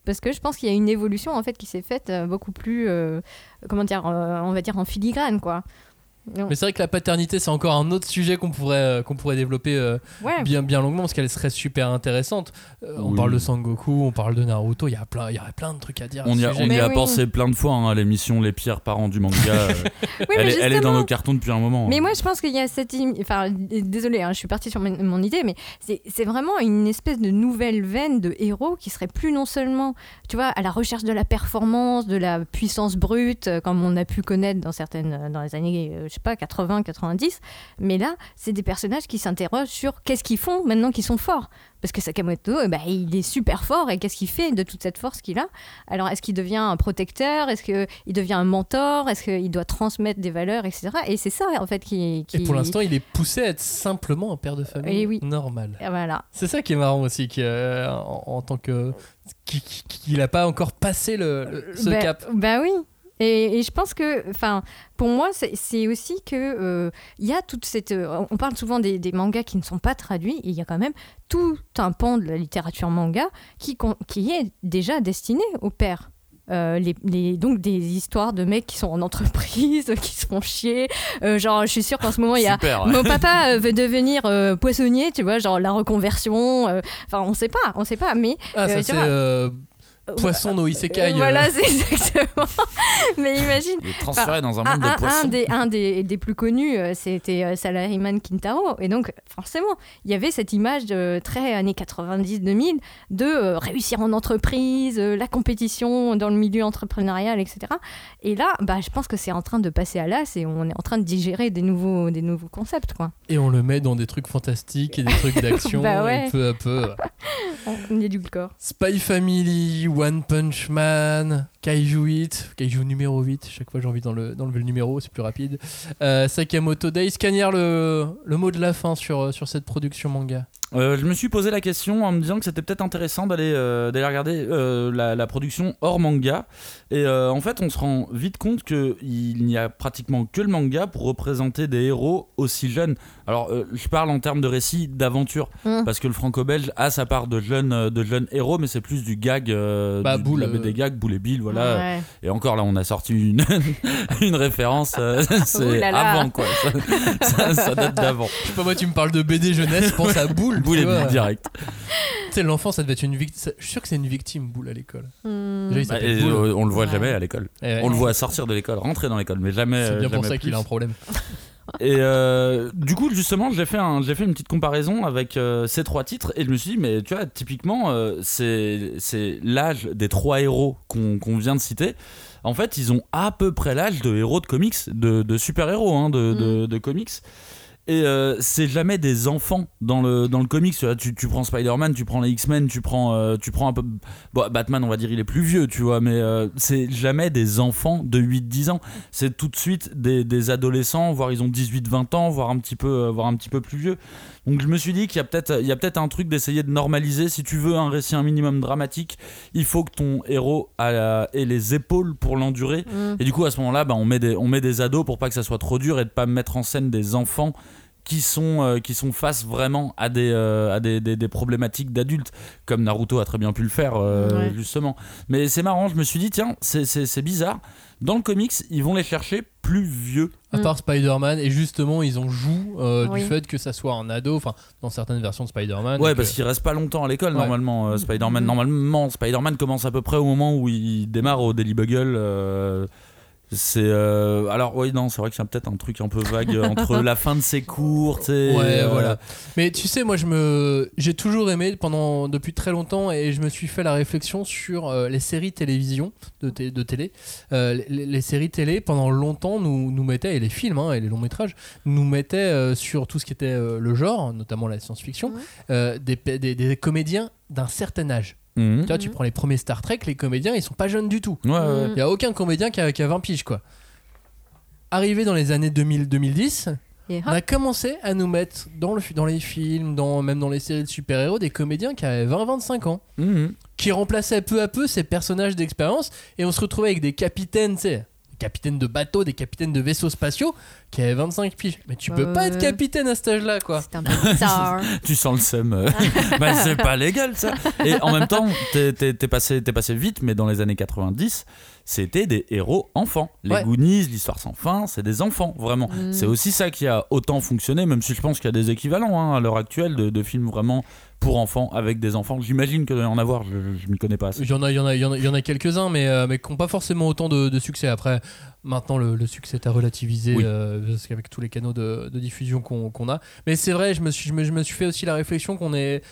Parce que je pense qu'il y a une évolution en fait qui s'est faite euh, beaucoup plus, comment dire, on va dire en filigrane quoi. Non. Mais c'est vrai que la paternité, c'est encore un autre sujet qu'on pourrait, euh, qu'on pourrait développer euh, Ouais. bien, bien longuement parce qu'elle serait super intéressante. Euh, On parle de Sangoku, on parle de Naruto, il y, a plein, il y aurait plein de trucs à dire. On y a, on y Mais a oui. pensé plein de fois hein, à l'émission Les pires parents du manga. euh, Oui, elle, mais est, elle est dans nos cartons depuis un moment. Mais hein. moi, je pense qu'il y a cette. Enfin, désolé, je suis partie sur mon, mon idée, mais c'est c'est vraiment une espèce de nouvelle veine de héros qui serait plus non seulement, tu vois, à la recherche de la performance, de la puissance brute, comme on a pu connaître dans certaines. dans les années, euh, sais pas, 80, 90, mais là, c'est des personnages qui s'interrogent sur qu'est-ce qu'ils font maintenant qu'ils sont forts. Parce que Sakamoto, eh ben, il est super fort et qu'est-ce qu'il fait de toute cette force qu'il a? Alors, est-ce qu'il devient un protecteur? Est-ce qu'il devient un mentor? Est-ce qu'il doit transmettre des valeurs, etc. Et c'est ça, en fait, qui. qui... Et pour l'instant, il est poussé à être simplement un père de famille Eh oui. normal. Voilà. C'est ça qui est marrant aussi, qui, euh, en, en tant que. qui- qui- qu'il n'a pas encore passé le, le- ce Ben- cap. Ben oui. Et, et je pense que, enfin, pour moi, c'est aussi que euh, il y a toute cette. euh, on parle souvent des, des mangas qui ne sont pas traduits, et il y a quand même tout un pan de la littérature manga qui, qui est déjà destiné aux pères. Euh, les, les- donc des histoires de mecs qui sont en entreprise, qui se font chier. Euh, genre, je suis sûre qu'en ce moment, il y a Super. mon papa euh, veut devenir poissonnier, tu vois, genre la reconversion. Enfin, on sait pas, on sait pas, mais Ah, ça euh, Poisson no isekai. Euh, euh. Voilà, c'est exactement. Mais imagine. Il est transféré dans un Un, monde de un- poissons. un des, un des, des plus connus, euh, c'était euh, Salaryman Kintaro. Et donc, forcément, il y avait cette image de, très années 90-2000 de euh, réussir en entreprise, euh, la compétition dans le milieu entrepreneurial, etc. Et là, bah, je pense que c'est en train de passer à l'as et on est en train de digérer des nouveaux, des nouveaux concepts. Quoi. Et on le met dans des trucs fantastiques et des trucs d'action. Bah ouais. peu à peu. On édulcore. Spy Family, One Punch Man, Kaiju 8, Kaiju numéro 8, chaque fois j'ai envie d'enlever dans le numéro, c'est plus rapide. Euh, Sakamoto Days, Cagnard, le, le mot de la fin sur, sur cette production manga. Euh, je me suis posé la question en me disant que c'était peut-être intéressant d'aller euh, d'aller regarder euh, la, la production hors manga. Et euh, en fait, on se rend vite compte qu'il n'y a pratiquement que le manga pour représenter des héros aussi jeunes. Alors, euh, je parle en termes de récit d'aventure, Mm. parce que le franco-belge a sa part de jeunes, euh, de jeunes héros, mais c'est plus du gag, euh, Bah, du, Boule, de la BD euh, gag, Boule et Bill, voilà. Ouais. Et encore là, on a sorti une, une référence, euh, c'est avant quoi, ça, ça- ça date d'avant. Je sais pas, moi tu me parles de BD jeunesse, je pense à Boule. Boule tu et. Bill direct. Tu sais, l'enfant, ça devait être une victime. Je suis sûr que c'est une victime, Boule, à l'école. Bah, Boule. euh, on le voit Ouais. jamais à l'école. Eh ouais. On le voit sortir de l'école, rentrer dans l'école, mais jamais. C'est euh, bien pour jamais ça qu'il a un problème. Et euh, du coup, justement, j'ai fait, un, j'ai fait une petite comparaison avec euh, ces trois titres et je me suis dit, mais tu vois, typiquement, euh, c'est, c'est l'âge des trois héros qu'on, qu'on vient de citer. En fait, ils ont à peu près l'âge de héros de comics, de, de super-héros hein, de, de, de comics. Et euh, c'est jamais des enfants dans le, dans le comics. Tu, tu, prends Spider-Man, tu prends les X-Men, tu prends, euh, tu prends un peu. Bon, Batman, on va dire, il est plus vieux, tu vois, mais euh, c'est jamais des enfants de 8-10 ans. C'est tout de suite des, des adolescents, voire ils ont 18-20 ans, voire un, petit peu, voire un petit peu plus vieux. Donc je me suis dit qu'il y a peut-être peut-être un truc d'essayer de normaliser. Si tu veux un récit un minimum dramatique, il faut que ton héros la- ait les épaules pour l'endurer. Mm. Et du coup, à ce moment-là, bah, on, met des, on met des ados pour pas que ça soit trop dur et de pas mettre en scène des enfants qui sont, euh, qui sont face vraiment à des, euh, à des, des- des problématiques d'adultes, comme Naruto a très bien pu le faire, euh, Ouais. justement. Mais c'est marrant, je me suis dit, tiens, c'est- bizarre. Dans le comics, ils vont les chercher plus vieux. À Mm. part Spider-Man, et justement, ils en jouent euh, Oui. du fait que ça soit un ado, enfin, dans certaines versions de Spider-Man. Ouais, parce qu'il reste pas longtemps à l'école, Ouais. normalement, euh, Spider-Man. Mhm. Normalement, Spider-Man commence à peu près au moment où il démarre au Daily Bugle. Euh, c'est euh, alors oui non c'est vrai qu'il y a peut-être un truc un peu vague entre la fin de ses cours tu sais, Ouais, euh, voilà. Mais tu sais, moi, je me, j'ai toujours aimé pendant depuis très longtemps, et je me suis fait la réflexion sur euh, les séries télévision de, de télé. Euh, les, les séries télé pendant longtemps nous nous mettaient et les films hein, et les longs métrages nous mettaient euh, sur tout ce qui était euh, le genre, notamment la science-fiction, Ouais. euh, des, pe- des, des comédiens d'un certain âge. Mhm. Tu vois, tu prends les premiers Star Trek, les comédiens, ils sont pas jeunes du tout. Ouais, ouais. Mhm. Il y a aucun comédien qui a, qui a 20 piges, quoi. Arrivé dans les années 2000-2010, Et on a commencé à nous mettre dans, le, dans les films, dans, même dans les séries de super-héros, des comédiens qui avaient 20-25 ans, Mhm. qui remplaçaient peu à peu ces personnages d'expérience, et on se retrouvait avec des capitaines, tu sais, des capitaines de bateaux, des capitaines de vaisseaux spatiaux, qui avaient 25 piges. Mais tu peux pas être ouais. capitaine à cet âge-là, quoi. c'est un peu bizarre. tu sens le seum euh. bah, c'est pas légal ça et en même temps t'es, t'es- t'es passé, t'es passé vite mais dans les années 90 c'était des héros enfants les Ouais. Goonies l'histoire sans fin c'est des enfants vraiment Mhm. c'est aussi ça qui a autant fonctionné même si je pense qu'il y a des équivalents hein, à l'heure actuelle de, de films vraiment pour enfants avec des enfants j'imagine qu'il doit y en avoir je, je m'y connais pas assez. Il y en a, il y en a, il y en a, il y en a quelques-uns, mais, euh, mais qui n'ont pas forcément autant de, de succès. Après, maintenant, le, le succès est à relativiser Oui. euh, parce qu'avec tous les canaux de, de diffusion qu'on a. Mais c'est vrai, je me, suis, je, me, je me suis fait aussi la réflexion qu'on est,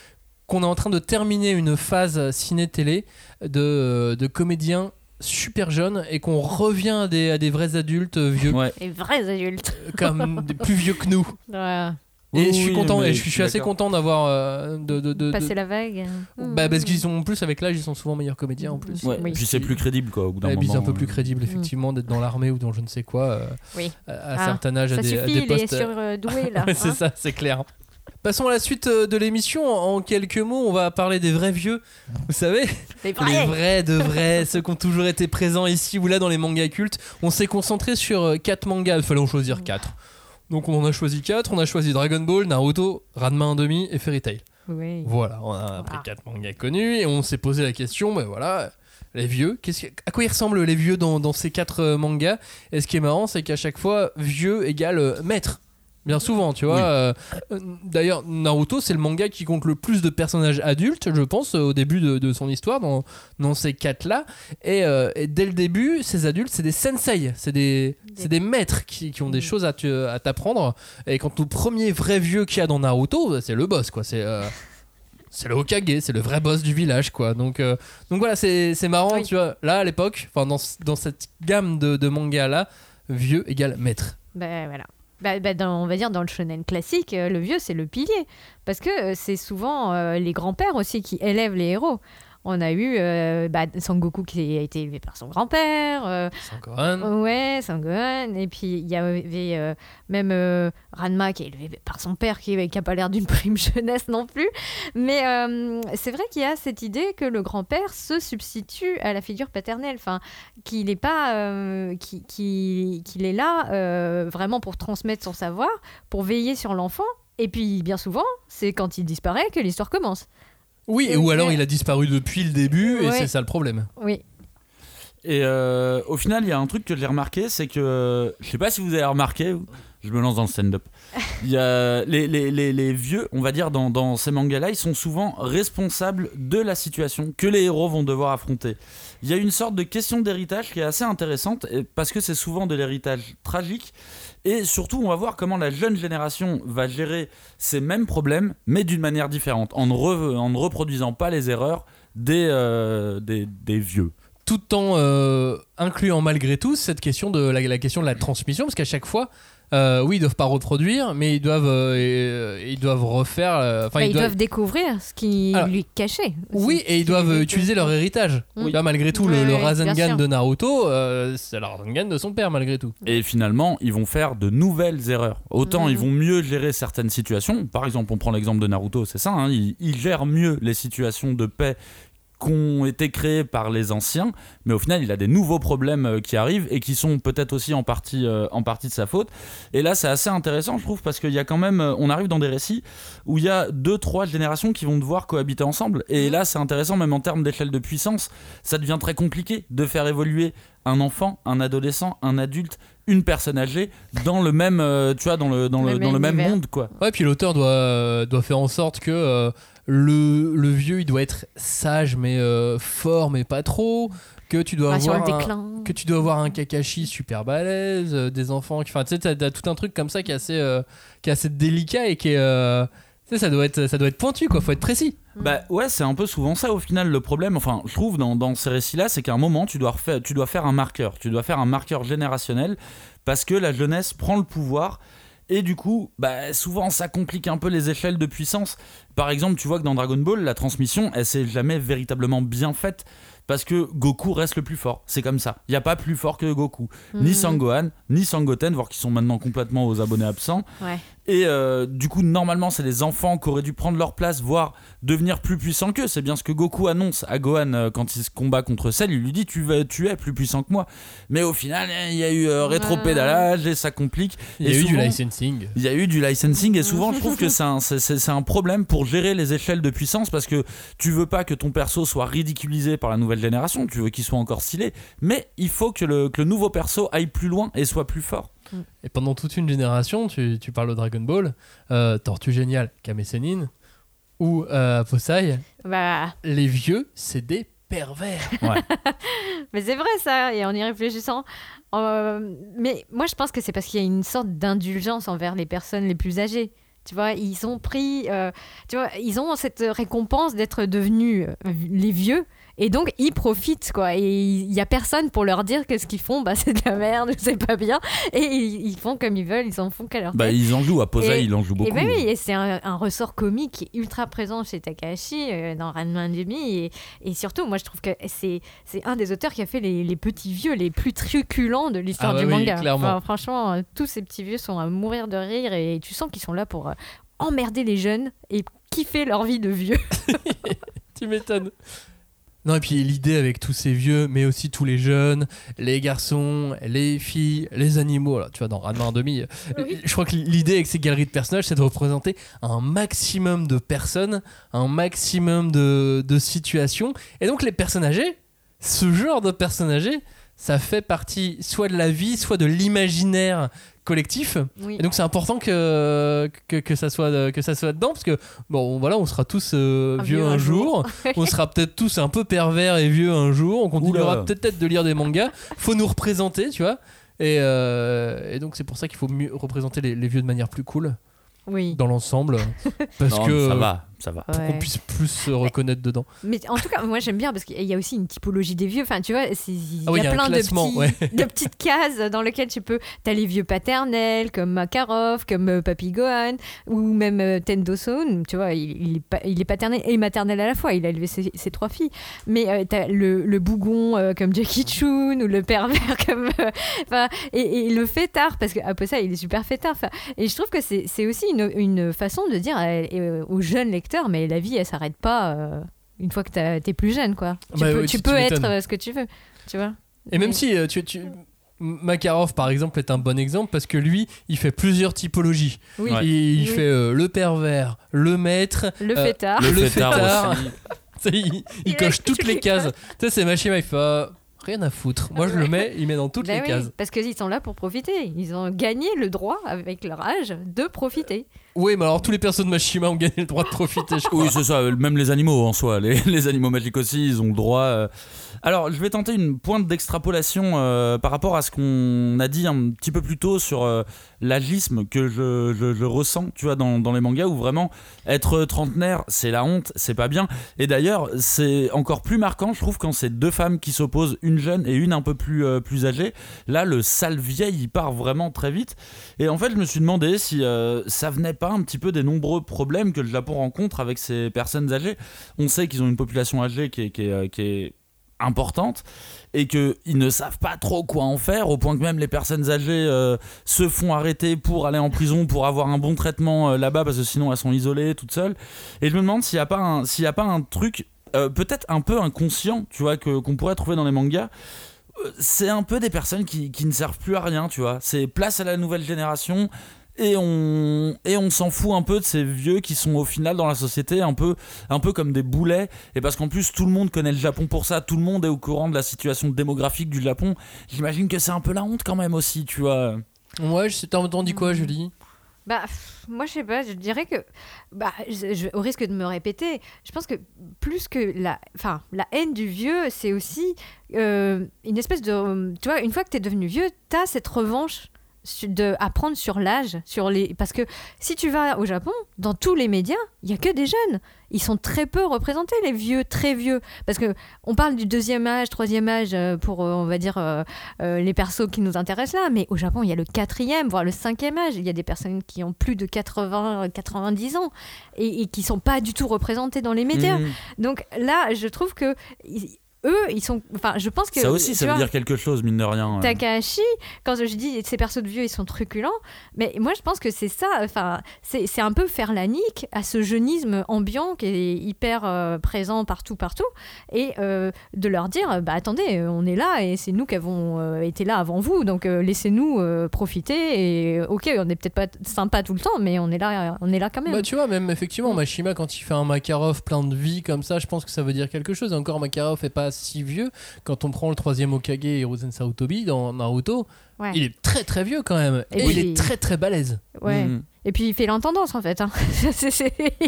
qu'on est en train de terminer une phase ciné-télé de, de comédiens super jeunes et qu'on revient à des, à des vrais adultes euh, vieux, ouais Les vrais adultes. comme des plus vieux que nous. Ouais. Et Oui, je suis content, mais et je suis, je suis assez content d'avoir euh, de, de, de- Passer de- la vague. Bah, parce qu'ils sont en plus avec l'âge, ils sont souvent meilleurs comédiens en plus. Ouais, Oui. puis c'est plus crédible quoi au bout d'un Ouais, puis moment c'est un peu plus euh. crédible effectivement d'être dans l'armée ou dans je ne sais quoi euh, Oui. à, à Ah, certain âge à Ça des, à suffit, des il est postes. surdoué là. C'est hein. ça, c'est clair. Passons à la suite de l'émission. En quelques mots, on va parler des vrais vieux. Vous savez, Les les vrais. de vrais, ceux qui ont toujours été présents ici ou là dans les mangas cultes. On s'est concentré sur euh, quatre mangas. Il fallait en choisir quatre. Donc on en a choisi quatre. On a choisi Dragon Ball, Naruto, Ranma 1,5 et Fairy Tail. Oui. Voilà, on a pris Ah. quatre mangas connus et on s'est posé la question, ben voilà, les vieux, que- à quoi ils ressemblent les vieux dans, dans ces quatre euh, mangas? Et ce qui est marrant, c'est qu'à chaque fois, vieux égale euh, maître. Bien souvent, tu vois. Oui. euh, D'ailleurs, Naruto, c'est le manga qui compte le plus de personnages adultes, je pense, au début de, de son histoire, dans, dans ces quatre-là. Et, euh, et dès le début, ces adultes, c'est des sensei, c'est des, maîtres qui, qui ont des choses à t'apprendre. Et quand le premier vrai vieux qu'il y a dans Naruto, c'est le boss, quoi. C'est. euh, c'est le Hokage, c'est le vrai boss du village, quoi. Donc, euh, donc voilà, c'est marrant, Oui. tu vois. Là, à l'époque, enfin, dans, dans cette gamme de, de mangas-là, vieux égale maître. Ben voilà. Bah, bah, on va dire dans le shonen classique, euh, le vieux c'est le pilier. Parce que euh, c'est souvent euh, les grands-pères aussi qui élèvent les héros. On a eu euh, bah, Sangoku qui a été élevé par son grand-père. euh, Sangohan. ouais, Sangohan. Et puis il y avait euh, même euh, Ranma qui est élevé par son père qui n'a pas l'air d'une prime jeunesse non plus. Mais euh, c'est vrai qu'il y a cette idée que le grand-père se substitue à la figure paternelle. Enfin, qu'il est pas qui- qui- qu'il est là vraiment pour transmettre son savoir, pour veiller sur l'enfant. Et puis bien souvent, c'est quand il disparaît que l'histoire commence. Oui, Et ou alors il a disparu depuis le début et Ouais. c'est ça le problème. Oui. Et euh, au final, il y a un truc que j'ai remarqué, c'est que je sais pas si vous avez remarqué, je me lance dans le stand-up. Il y a les, les, les, les vieux, on va dire, dans, dans ces mangas-là, ils sont souvent responsables de la situation que les héros vont devoir affronter. Il y a une sorte de question d'héritage qui est assez intéressante parce que c'est souvent de l'héritage tragique. Et surtout, on va voir comment la jeune génération va gérer ces mêmes problèmes, mais d'une manière différente, en ne, reproduisant pas les erreurs des, euh, vieux. Tout en euh, incluant malgré tout cette question de la question de la transmission, parce qu'à chaque fois, euh, oui, ils doivent pas reproduire, mais ils doivent, euh, ils doivent refaire. euh, Enfin, Bah, ils, ils doivent. doivent découvrir ce qui Alors, lui cachait. aussi. Oui, et ils doivent euh, utiliser leur héritage. Oui. Vois, malgré tout, le, le Rasengan de Naruto, euh, c'est le Rasengan de son père, malgré tout. Et finalement, ils vont faire de nouvelles erreurs. Autant ils vont mieux gérer certaines situations. Par exemple, on prend l'exemple de Naruto, c'est ça. hein, il, il gère mieux les situations de paix qui ont été créées par les anciens, mais au final, il a des nouveaux problèmes euh, qui arrivent et qui sont peut-être aussi en partie, euh, en partie de sa faute. Et là, c'est assez intéressant, je trouve, parce qu'il y a quand même, euh, on arrive dans des récits où il y a deux, trois générations qui vont devoir cohabiter ensemble. Et là, c'est intéressant, même en termes d'échelle de puissance, ça devient très compliqué de faire évoluer un enfant, un adolescent, un adulte, une personne âgée dans le même, euh, tu vois, dans le, dans Le le, dans même le même monde, quoi. Ouais, puis l'auteur doit, doit faire en sorte que euh, le, le vieux, il doit être sage, mais euh, fort, mais pas trop. Que tu dois avoir un- que tu dois avoir un Kakashi super balèze, euh, des enfants qui. Enfin, tu sais, t'as, t'as tout un truc comme ça qui est assez, euh, qui est assez délicat et qui est. euh, tu sais, ça doit, être, ça doit être pointu, quoi. Faut être précis. Bah ouais, c'est un peu souvent ça au final le problème. Enfin, je trouve dans, dans ces récits-là, c'est qu'à un moment, tu dois, refaire, tu dois faire un marqueur. Tu dois faire un marqueur générationnel parce que la jeunesse prend le pouvoir. Et du coup, bah, souvent ça complique un peu les échelles de puissance. Par exemple, tu vois que dans Dragon Ball, la transmission, elle s'est jamais véritablement bien faite parce que Goku reste le plus fort. C'est comme ça. Il n'y a pas plus fort que Goku. Ni Mhm. Sangohan, ni Sangoten, voire qui sont maintenant complètement aux abonnés absents. Ouais. Et euh, du coup, normalement, c'est les enfants qui auraient dû prendre leur place, voire devenir plus puissants qu'eux. C'est bien ce que Goku annonce à Gohan euh, quand il se combat contre Cell. Il lui dit Tu, vas, tu es plus puissant que moi. Mais au final, eh, il y a eu euh, rétro-pédalage et ça complique. Il y a Et eu du licensing. il y a eu du licensing et souvent je trouve que un, c'est un problème pour gérer les échelles de puissance parce que tu veux pas que ton perso soit ridiculisé par la nouvelle génération, tu veux qu'il soit encore stylé, mais il faut que le, que le nouveau perso aille plus loin et soit plus fort. Et pendant toute une génération, tu, tu parles de Dragon Ball, euh, Tortue Géniale, Kame Sennin, ou euh, Posai, Bah, les vieux, c'est des pervers. mais c'est vrai ça, et en y réfléchissant. euh, mais moi, je pense que c'est parce qu'il y a une sorte d'indulgence envers les personnes les plus âgées. Tu vois, ils ont pris, euh, tu vois, ils ont cette récompense d'être devenus les vieux, et donc ils profitent quoi. Et il y a personne pour leur dire que ce qu'ils font, bah, c'est de la merde, c'est pas bien, et ils, ils font comme ils veulent, ils en font qu'à leur Bah, tête. ils en jouent, à Posei, Et- il en joue beaucoup. Et ben oui, et c'est un, un ressort comique qui est ultra présent chez Takahashi euh, dans Ranma Demi et, et surtout moi je trouve que c'est c'est un des auteurs qui a fait les, les petits vieux les plus truculents de l'histoire Ah bah du oui, manga. clairement. Enfin, franchement, euh, tous ces petits vieux sont à mourir de rire et tu sens qu'ils sont là pour euh, emmerder les jeunes et kiffer leur vie de vieux. tu m'étonnes. Non, et puis l'idée avec tous ces vieux, mais aussi tous les jeunes, les garçons, les filles, les animaux, tu vois, dans Ranma 1,5, Oui. je crois que l'idée avec ces galeries de personnages, c'est de représenter un maximum de personnes, un maximum de, de situations. Et donc, les personnes âgées, ce genre de personnes âgées, ça fait partie soit de la vie, soit de l'imaginaire collectif. Oui. Et donc c'est important que, que, que ça soit que ça soit dedans parce que bon voilà on sera tous euh, Un vieux un jour, on sera peut-être tous un peu pervers et vieux un jour, on continuera peut-être de lire des mangas, faut nous représenter tu vois. Et, euh, et donc c'est pour ça qu'il faut mieux représenter les, les vieux de manière plus cool. Oui. dans l'ensemble. Parce Non, que ça va, ça va. pour qu'on puisse plus se reconnaître dedans. Mais en tout cas, moi j'aime bien parce qu'il y a aussi une typologie des vieux. Enfin, tu vois, c'est- il y Ah oui, il y a plein de, classement, petits- ouais. de petites cases dans lesquelles tu peux. T'as les vieux paternels comme Makarov, comme euh, Papy Gohan, ou même euh, Tendo. Tu vois, il, il est pa- il est paternel et maternel à la fois. Il a élevé ses, ses trois filles. Mais euh, t'as le, le bougon euh, comme Jackie Chun ou le pervers comme. euh, Enfin, et, et le fêtard, parce qu'après ça, il est super fêtard. Et je trouve que c'est c'est aussi une, une façon de dire aux jeunes lecteurs, mais la vie, elle s'arrête pas. euh, une fois que t'es plus jeune, quoi. Tu Bah peux, oui, tu tu- peux tu être euh, ce que tu veux, tu vois. Et même si euh, tu, tu Makarov par exemple est un bon exemple parce que lui il fait plusieurs typologies. Oui, Ouais. Il, il Oui. fait euh, le pervers, le maître, le Euh, fêtard. Le, Le fêtard, il, il Il coche toutes les cases. Tu sais, c'est Machima, il fait euh, rien à foutre. Moi, je le mets, il met dans toutes Bah les oui, cases. parce qu'ils sont là pour profiter. Ils ont gagné le droit, avec leur âge, de profiter. Oui, mais alors tous les persos de Machima ont gagné le droit de profiter, je crois. Oui, c'est ça, euh, même les animaux en soi. Les, les animaux magiques aussi, ils ont le droit. euh. Alors, je vais tenter une pointe d'extrapolation euh, par rapport à ce qu'on a dit un petit peu plus tôt sur euh, l'agisme que je, je- je ressens, tu vois, dans, dans les mangas où vraiment être trentenaire, c'est la honte, c'est pas bien. Et d'ailleurs, c'est encore plus marquant, je trouve, quand c'est deux femmes qui s'opposent, une jeune et une un peu plus, euh, plus âgée. Là, le sale vieil, il part vraiment très vite. Et en fait, je me suis demandé si ça venait un petit peu des nombreux problèmes que le Japon rencontre avec ces personnes âgées. On sait qu'ils ont une population âgée qui est, qui est, euh, importante et qu'ils ne savent pas trop quoi en faire, au point que même les personnes âgées euh, se font arrêter pour aller en prison, pour avoir un bon traitement euh, là-bas, parce que sinon elles sont isolées toutes seules. Et je me demande s'il n'y a, pas un- a pas un truc peut-être un peu inconscient, tu vois, qu'on pourrait trouver dans les mangas. C'est un peu des personnes qui, qui ne servent plus à rien, tu vois. C'est place à la nouvelle génération et on, et on s'en fout un peu de ces vieux qui sont au final dans la société un peu, un peu comme des boulets. Et parce qu'en plus, tout le monde connaît le Japon pour ça, tout le monde est au courant de la situation démographique du Japon. J'imagine que c'est un peu la honte quand même aussi, tu vois. Ouais, t'as entendu quoi, Julie? Bah, pff, moi, je sais pas, je dirais que, bah, je- je- au risque de me répéter, je pense que plus que la, enfin, la haine du vieux, c'est aussi euh, une espèce de, tu vois, une fois que tu es devenu vieux, tu as cette revanche de à prendre sur l'âge, sur les, parce que si tu vas au Japon, dans tous les médias, il y a que des jeunes. Ils sont très peu représentés, les vieux, très vieux. Parce que on parle du deuxième âge, troisième âge euh, pour, euh, on va dire, euh, euh, les persos qui nous intéressent là. Mais au Japon, il y a le quatrième, voire le cinquième âge. Il y a des personnes qui ont plus de 80, 90 ans et, et qui sont pas du tout représentées dans les médias. Mhm. Donc là, je trouve que eux, ils sont. Enfin, je pense que. Ça aussi, ça veut vois, dire quelque chose, mine de rien. Takahashi, quand je dis ces persos de vieux, ils sont truculents, mais moi je pense que c'est ça, enfin, c'est c'est un peu faire la nique à ce jeunisme ambiant qui est hyper euh, présent partout, partout, et euh, de leur dire, bah attendez, on est là et c'est nous qui avons euh, été là avant vous, donc euh, laissez-nous euh, profiter, et ok, on n'est peut-être pas sympa tout le temps, mais on est là, on est là quand même. Bah tu vois, même effectivement, Machima, quand il fait un Makarov plein de vie comme ça, je pense que ça veut dire quelque chose. Et encore, Makarov est pas si vieux. Quand on prend le troisième Okage Hiruzen Sarutobi dans Naruto, Ouais. il est très très vieux quand même. Et Et, puis- il est très très balèze. Ouais. Mhm. Et puis il fait l'intendance en fait. hein.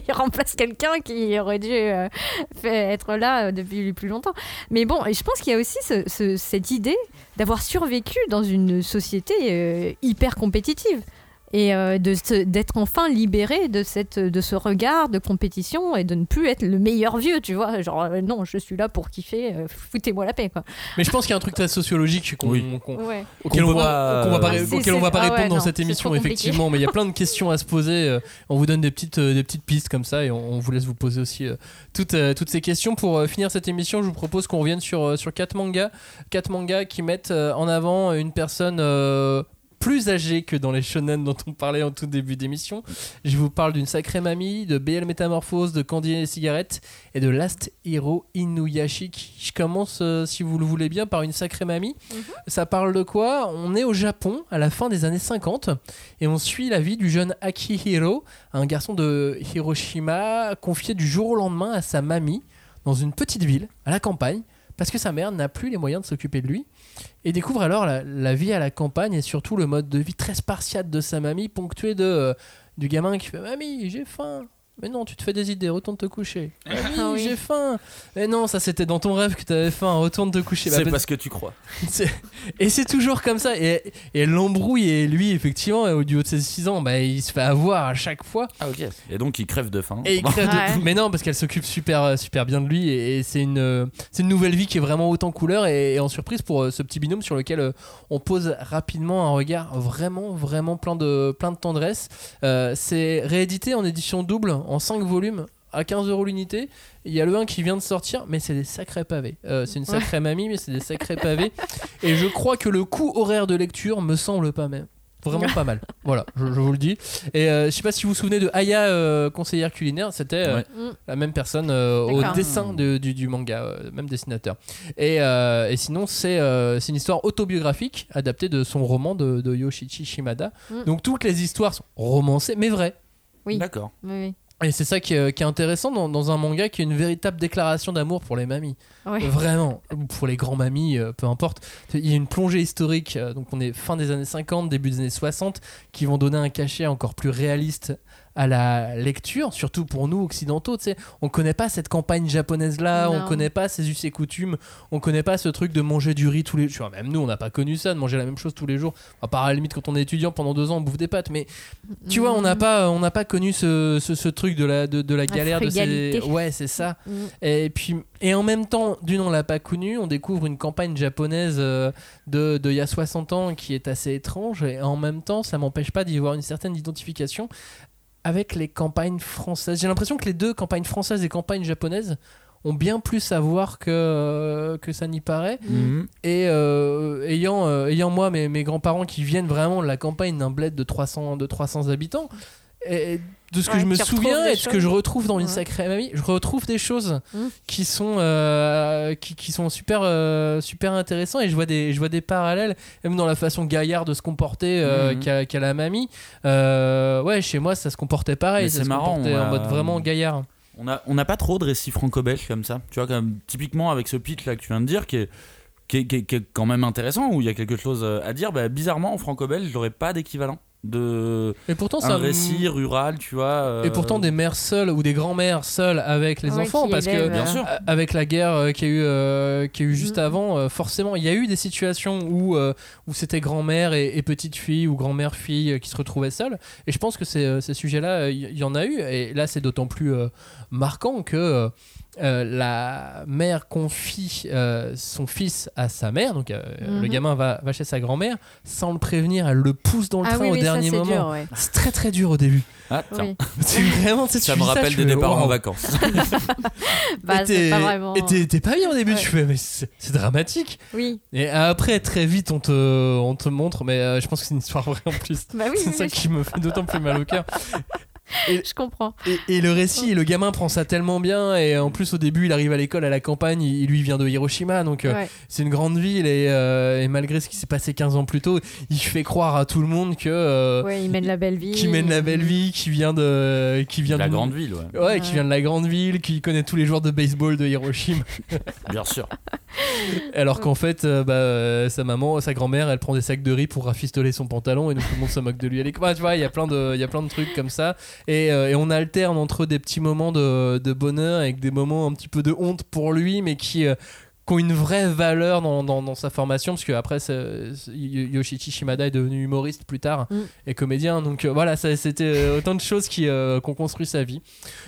Il remplace quelqu'un qui aurait dû euh, fait- être là euh, depuis plus longtemps. Mais bon, et je pense qu'il y a aussi ce- ce- cette idée d'avoir survécu dans une société euh, hyper compétitive. Et euh, d'être enfin libéré de, cette, de ce regard de compétition et de ne plus être le meilleur vieux, tu vois. Genre, euh, non, je suis là pour kiffer, euh, foutez-moi la paix, quoi. Mais je pense qu'il y a un truc très sociologique qu'on, Oui. qu'on- Ouais. auquel on peut va, pas- qu'on va pas, Ah, auquel on va pas ah répondre ouais, dans non, cette émission, effectivement. Mais il y a plein de questions à se poser. euh, On vous donne des petites, euh, des petites pistes comme ça et on, on vous laisse vous poser aussi euh, toutes, euh, toutes ces questions. Pour euh, finir cette émission, je vous propose qu'on revienne sur, euh, sur quatre mangas. Quatre mangas qui mettent euh, en avant une personne. euh, plus âgée que dans les shonen dont on parlait en tout début d'émission. Je vous parle d'une sacrée mamie, de BL Métamorphose, de Candy et les cigarettes et de Last Hero Inuyashiki. Je commence, euh, si vous le voulez bien, par une sacrée mamie. Ça parle de quoi? On est au Japon à la fin des années 50 et on suit la vie du jeune Akihiro, un garçon de Hiroshima confié du jour au lendemain à sa mamie dans une petite ville, à la campagne, parce que sa mère n'a plus les moyens de s'occuper de lui. Et découvre alors la, vie à la campagne et surtout le mode de vie très spartiate de sa mamie, ponctué de, euh, du gamin qui fait Mamie, j'ai faim. Mais non, tu te fais des idées, retourne te coucher. Ah oui. j'ai faim. Mais non, ça c'était dans ton rêve que t'avais faim, retourne te coucher. Bah, C'est parce- parce que tu crois. Et c'est toujours comme ça. Et, l'embrouille. Et lui, effectivement, au du haut de ses 6 ans, bah, il se fait avoir à chaque fois. Ah ok. Et donc il crève de faim. Et il crève de- Ouais. Mais non, parce qu'elle s'occupe super, euh, super bien de lui. Et, et c'est une, euh, c'est une nouvelle vie qui est vraiment haute en couleur. Et, et en surprise pour euh, ce petit binôme sur lequel on pose rapidement un regard vraiment, vraiment plein de, plein de tendresse. Euh, c'est réédité en édition double, en 5 volumes. À 15 euros l'unité, il y a le 1 qui vient de sortir, mais c'est des sacrés pavés. Euh, c'est une sacrée mamie, mais c'est des sacrés pavés. Et je crois que le coût horaire de lecture me semble pas même. Vraiment pas mal. Voilà, je, je vous le dis. Et euh, je sais pas si vous vous souvenez de Aya, euh, conseillère culinaire, c'était euh, Ouais. Mm. la même personne euh, au dessin de- du, du manga, euh, même dessinateur. Et, euh, et sinon, c'est euh, c'est une histoire autobiographique adaptée de son roman de, de Yoshichi Shimada. Mm. Donc toutes les histoires sont romancées, mais vraies. Oui. D'accord. Oui, oui. Et c'est ça qui est, qui est intéressant dans, dans un manga qui est une véritable déclaration d'amour pour les mamies. Vraiment, ou pour les grands mamies, euh, peu importe. Il y a une plongée historique, euh, donc on est fin des années 50, début des années 60, qui vont donner un cachet encore plus réaliste à la lecture, surtout pour nous occidentaux. Tu sais, on connaît pas cette campagne japonaise là, on Non. connaît pas ses us et coutumes, on connaît pas ce truc de manger du riz tous les jours. Même nous, on n'a pas connu ça, de manger la même chose tous les jours. À part à la limite quand on est étudiant pendant deux ans, on bouffe des pâtes, mais tu vois, on n'a pas, on n'a pas connu ce, ce, ce truc de la, de, de la galère de ces. Ouais, c'est ça. Mm. Et puis, et en même temps, d'une on l'a pas connu, on découvre une campagne japonaise euh, de, de il y a 60 ans qui est assez étrange. Et en même temps, ça m'empêche pas d'y voir une certaine identification avec les campagnes françaises. J'ai l'impression que les deux campagnes françaises et campagnes japonaises ont bien plus à voir que, euh, que ça n'y paraît. Mhm. Et euh, ayant, euh, ayant moi mes, mes grands-parents qui viennent vraiment de la campagne d'un bled de 300, de 300 habitants, et de ce que Ouais, je me souviens et de ce que je retrouve dans une Ouais. sacrée mamie, je retrouve des choses Mm. qui sont, euh, qui, qui sont super, euh, super intéressants et je vois, des, je vois des parallèles, même dans la façon gaillarde de se comporter euh, Mhm. qu'a qu'a la mamie. Euh, ouais, chez moi ça se comportait pareil, c'est se marrant, comportait on en a- mode vraiment gaillard. On a, on n'a pas trop de récits franco-belges comme ça. Tu vois, comme typiquement avec ce pitch là que tu viens de dire, qui est, qui est, qui est- qui est quand même intéressant, où il y a quelque chose euh, à dire. Bah, bizarrement, en franco-belge, j'aurais pas d'équivalent de Et pourtant, un ça récit rural, tu vois. euh, Et pourtant des mères seules ou des grands-mères seules avec les Ouais, enfants qui parce que Bien sûr. Euh, avec la guerre euh, qu'il y a eu, euh, y a eu juste Mhm. avant, euh, forcément, il y a eu des situations où, euh, où c'était grand-mère et, et petite fille ou grand-mère fille euh, qui se retrouvaient seules. Et je pense que ces, euh, ces sujets-là, euh, il y, y en a eu. Et là, c'est d'autant plus euh, marquant que euh, la mère confie euh, son fils à sa mère. Donc, euh, Mhm. le gamin va, va chez sa grand-mère sans le prévenir. Elle le pousse dans le Ah train oui, au oui, ça dernier moment. ouais. C'est très très dur au début. Ah, tiens. Oui. C'est vraiment, tu sais, Ça me rappelle tu des départs en vacances. Bah, t'es- pas vraiment. et t'es- t'es pas bien au début, Ouais. tu fais, mais c'est c'est dramatique. Oui, Et après, très vite, on te, on te montre, mais euh, je pense que c'est une histoire vraie en plus. bah oui, c'est oui, ça oui, qui me fait d'autant plus mal au cœur. je comprends. Et, et le récit, le gamin prend ça tellement bien, et en plus, au début, il arrive à l'école, à la campagne, il, il lui vient de Hiroshima, donc euh, c'est une grande ville, et, euh, et malgré ce qui s'est passé 15 ans plus tôt, il fait croire à tout le monde que. euh, Ouais, il mène la belle vie. qui mène la belle vie, qui vient de. Qui vient La d'une- grande ville, ouais. Ouais, qui vient de la grande ville, qui connaît tous les joueurs de baseball de Hiroshima. Bien sûr. Alors qu'en fait, euh, bah, euh, sa maman, sa grand-mère, elle prend des sacs de riz pour rafistoler son pantalon et donc tout le monde se moque de lui à l'école. Ouais, tu vois, il y a plein de, il y a plein de trucs comme ça. Et, euh, et on alterne entre des petits moments de, de bonheur avec des moments un petit peu de honte pour lui, mais qui, euh, qui ont une vraie valeur dans, dans, dans sa formation, parce qu'après, Yoshichi Shimada est devenu humoriste plus tard Mm. et comédien. Donc euh, voilà, c'était autant de choses qui, euh, qui ont construit sa vie.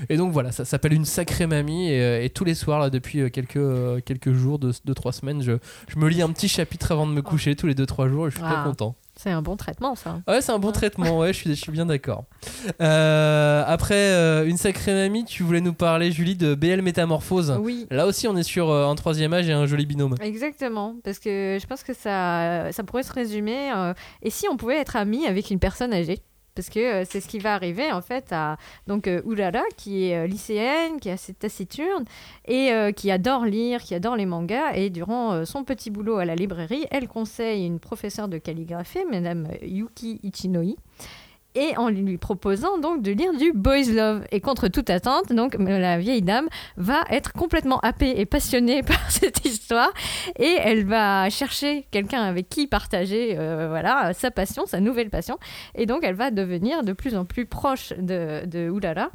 Et donc voilà, ça s'appelle Une sacrée mamie. Et, et tous les soirs, là, depuis quelques, quelques jours, 2-3 deux, trois semaines, je, je me lis un petit chapitre avant de me coucher tous les 2-3 jours et je suis Ah. très content. C'est un bon traitement, ça. Ouais, c'est un bon traitement, ouais, je suis, je suis bien d'accord. Euh, après, euh, Une sacrée mamie, tu voulais nous parler, Julie, de BL Métamorphose. Oui. Là aussi, on est sur euh, un troisième âge et un joli binôme. Exactement, parce que je pense que ça, ça pourrait se résumer. et si on pouvait être ami avec une personne âgée? Parce que euh, c'est ce qui va arriver en fait à donc euh, Urara qui est euh, lycéenne, qui est assez taciturne et euh, qui adore lire, qui adore les mangas et durant euh, son petit boulot à la librairie, elle conseille une professeure de calligraphie, Madame Yuki Ichinoi. Et en lui proposant donc de lire du boys love. Et contre toute attente, donc la vieille dame va être complètement happée et passionnée par cette histoire et elle va chercher quelqu'un avec qui partager euh, voilà sa passion, sa nouvelle passion. Et donc elle va devenir de plus en plus proche de, de Oulala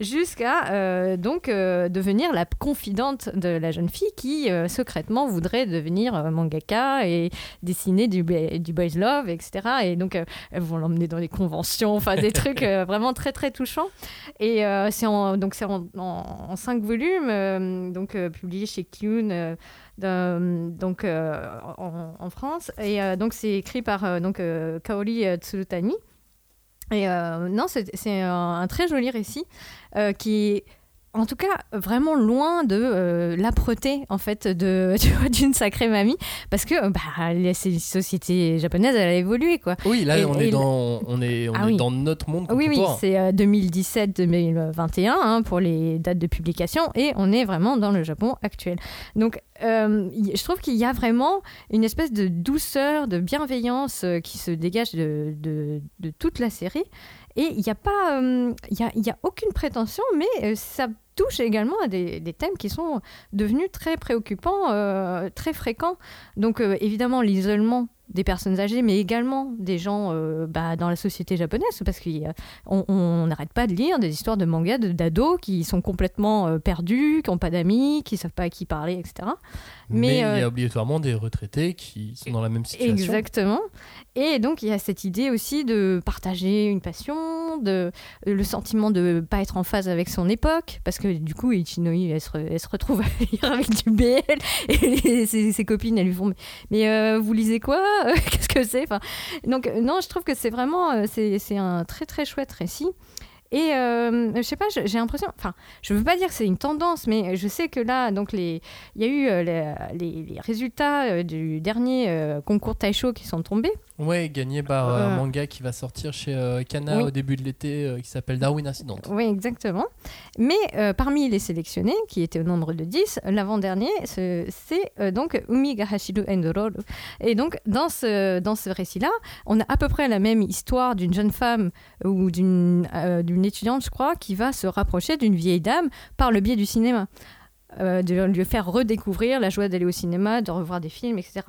jusqu'à euh, donc euh, devenir la confidente de la jeune fille qui secrètement voudrait devenir mangaka et dessiner du, du boys love, etc. Et donc elles vont l'emmener dans des conventions, enfin des trucs euh, vraiment très très touchants. Et euh, c'est en, donc c'est en, en- en cinq volumes, euh, donc euh, publié chez Kyun. euh, donc en, en France et donc c'est écrit par donc Kaori Tsurutani et non c'est un, un très joli récit qui en tout cas vraiment loin de euh, l'âpreté en fait de d'une sacrée mamie parce que euh, bah, les- ces sociétés japonaises elle a évolué quoi Oui, là Et- on, et est dans, on est, on Ah est oui. dans notre monde oui, oui, c'est euh, 2017-2021 hein, pour les dates de publication et on est vraiment dans le Japon actuel. Donc, euh, je trouve qu'il y a vraiment une espèce de douceur, de bienveillance euh, qui se dégage de, de, de toute la série. Et il n'y a pas, euh, il aucune prétention, mais euh, ça touche également à des, thèmes qui sont devenus très préoccupants, euh, très fréquents. Donc, évidemment, l'isolement des personnes âgées, mais également des gens euh, bah, dans la société japonaise, parce qu'on on n'arrête pas de lire des histoires de mangas d'ados qui sont complètement euh, perdus, qui n'ont pas d'amis, qui savent pas à qui parler, etc. Mais, mais, il y euh, a obligatoirement des retraités qui sont dans la même situation. Exactement. Et donc, il y a cette idée aussi de partager une passion, de, le sentiment de ne pas être en phase avec son époque, parce que du coup, Ichinoi, elle se, retrouve à lire avec du BL, et ses, copines, elles lui font Mais euh, vous lisez quoi? Qu'est-ce que c'est Donc, euh, non, je trouve que c'est vraiment euh, c'est un très, très chouette récit. Et euh, je sais pas, j'ai l'impression, enfin, je veux pas dire que c'est une tendance, mais je sais que là, donc les, il y a eu euh, les, les- les résultats euh, du dernier euh, concours Taisho qui sont tombés. Ouais, gagné par euh, un manga qui va sortir chez euh, Kana Oui. au début de l'été qui s'appelle Darwin Incident. Oui, exactement. Mais parmi les sélectionnés, qui étaient au nombre de 10, l'avant-dernier, ce- c'est donc Umi ga Hashiru Endororu. Et donc, dans ce, dans ce récit-là, on a à peu près la même histoire d'une jeune femme ou d'une d'une étudiante, je crois, qui va se rapprocher d'une vieille dame par le biais du cinéma. Euh, de lui faire redécouvrir la joie d'aller au cinéma, de revoir des films, etc.